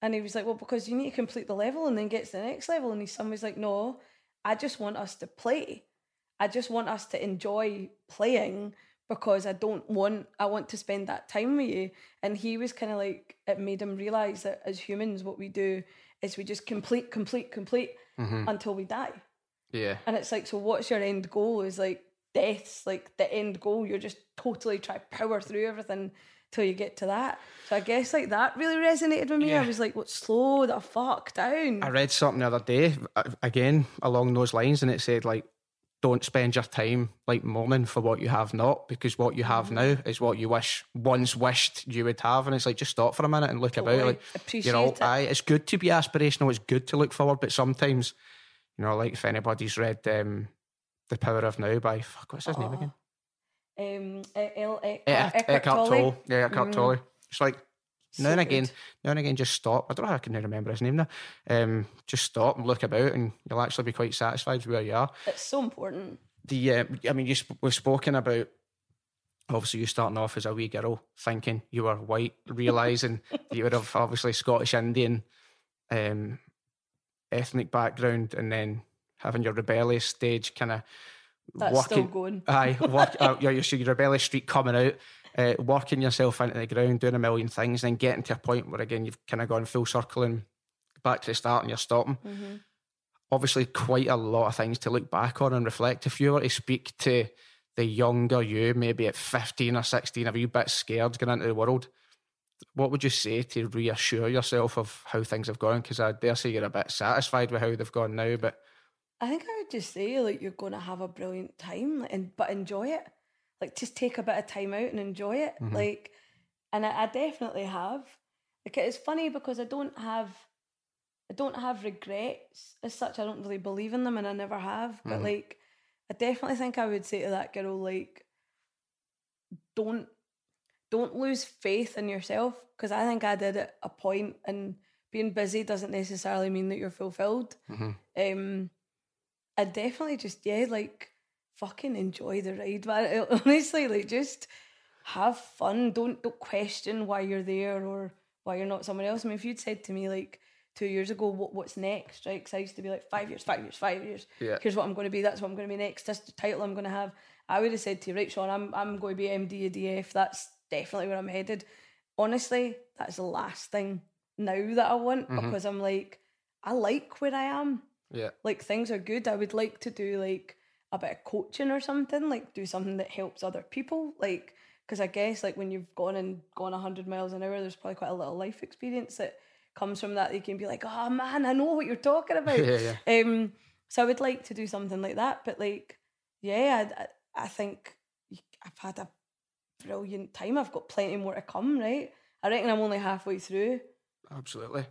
Speaker 3: And he was like, "Well, because you need to complete the level and then get to the next level." And his son was like, "No, I just want us to play. I just want us to enjoy playing because I don't want I want to spend that time with you. And he was kind of like it made him realize that as humans, what we do is we just complete, complete, complete
Speaker 2: Mm-hmm.
Speaker 3: until we die.
Speaker 2: Yeah.
Speaker 3: And it's like, so what's your end goal? Is like death's like the end goal. You're just totally try to power through everything till you get to that. So I guess like that really resonated with me. I was like, what slow the fuck down.
Speaker 2: I read something the other day, uh, again, along those lines, and it said, like, don't spend your time like mourning for what you have not, because what you have now is what you wish once wished you would have. And it's like, just stop for a minute and look about. Like,
Speaker 3: appreciate
Speaker 2: you know,
Speaker 3: it.
Speaker 2: aye, it's good to be aspirational, it's good to look forward, but sometimes, you know, like if anybody's read um, The Power of Now by, fuck, what's his name again?
Speaker 3: um, Eckhart Tolle.
Speaker 2: Tolle. Yeah, Eckhart Tolle. It's like, now
Speaker 3: So
Speaker 2: and again,
Speaker 3: good.
Speaker 2: now and again, just stop. I don't know how I can remember his name now. Um, just stop and look about, and you'll actually be quite satisfied with where you are.
Speaker 3: It's so important.
Speaker 2: The, uh, I mean, you sp- we've spoken about obviously you starting off as a wee girl, thinking you were white, realizing that you would have obviously Scottish Indian um, ethnic background, and then having your rebellious stage kind of
Speaker 3: That's still going.
Speaker 2: Aye, work, uh, your, your rebellious streak coming out, uh, working yourself into the ground, doing a million things, then getting to a point where again you've kind of gone full circle and back to the start and you're stopping.
Speaker 3: Mhm.
Speaker 2: Obviously, quite a lot of things to look back on and reflect. If you were to speak to the younger you, maybe at 15 or 16, a wee bit scared going into the world, what would you say to reassure yourself of how things have gone? Because I dare say you're a bit satisfied with how they've gone now, but
Speaker 3: I think I would just say like you're going to have a brilliant time, and but enjoy it. Like just take a bit of time out and enjoy it.
Speaker 2: Mhm.
Speaker 3: Like, and I, I definitely have. Like it's funny because I don't have, I don't have regrets as such. I don't really believe in them, and I never have. But
Speaker 2: Mhm.
Speaker 3: like, I definitely think I would say to that girl like, don't, don't lose faith in yourself because I think I did at a point, and being busy doesn't necessarily mean that you're fulfilled
Speaker 2: mhm.
Speaker 3: um I definitely just yeah like fucking enjoy the ride man. Honestly like just have fun. Don't don't question why you're there or why you're not someone else. I mean if you'd said to me like two years ago what what's next? right? 'Cause I used to be like five years five years five years.
Speaker 2: Yeah.
Speaker 3: here's what I'm going to be that's what I'm going to be next. This is the title I'm going to have. I would have said to you right Sean I'm, I'm going to be MD of DF that's definitely where I'm headed. Honestly that's the last thing now that I want
Speaker 2: Mhm.
Speaker 3: because I'm like I like where I am.
Speaker 2: Yeah,
Speaker 3: like things are good. I would like to do like a bit of coaching or something, like do something that helps other people. Like, because I guess like when you've gone and gone 100 miles an hour, there's probably quite a little life experience that comes from that. You can be like, oh man, I know what you're talking about.
Speaker 2: yeah, yeah.
Speaker 3: Um, so I would like to do something like that. But like, yeah, I, I, I think I've had a brilliant time. I've got plenty more to come, right? I reckon I'm only halfway through,
Speaker 2: Absolutely.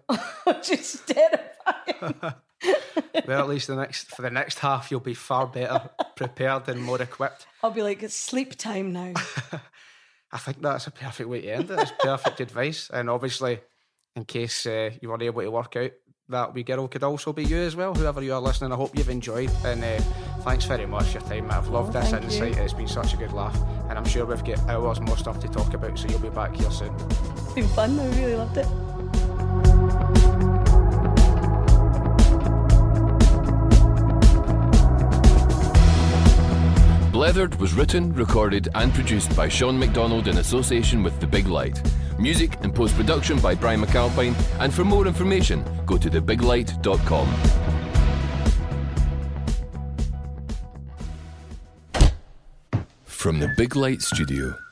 Speaker 3: which is terrifying.
Speaker 2: Well, at least the next for the next half, you'll be far better prepared and more equipped.
Speaker 3: I'll be like, it's sleep time now.
Speaker 2: I think that's a perfect way to end it. It's perfect advice, and obviously, in case uh, you weren't able to work out, that wee girl could also be you as well. Whoever you are listening, I hope you've enjoyed, and uh, thanks very much for your time. I've loved
Speaker 3: Oh,
Speaker 2: this
Speaker 3: thank you.
Speaker 2: insight. It's been such a good laugh, and I'm sure we've got hours more stuff to talk about. So you'll be back here soon.
Speaker 3: It's been fun. I really loved it.
Speaker 1: Blethered was written, recorded, and produced by Sean McDonald in association with The Big Light. Music and post production by Brian McAlpine. And for more information, go to thebiglight.com. From the Big Light Studio.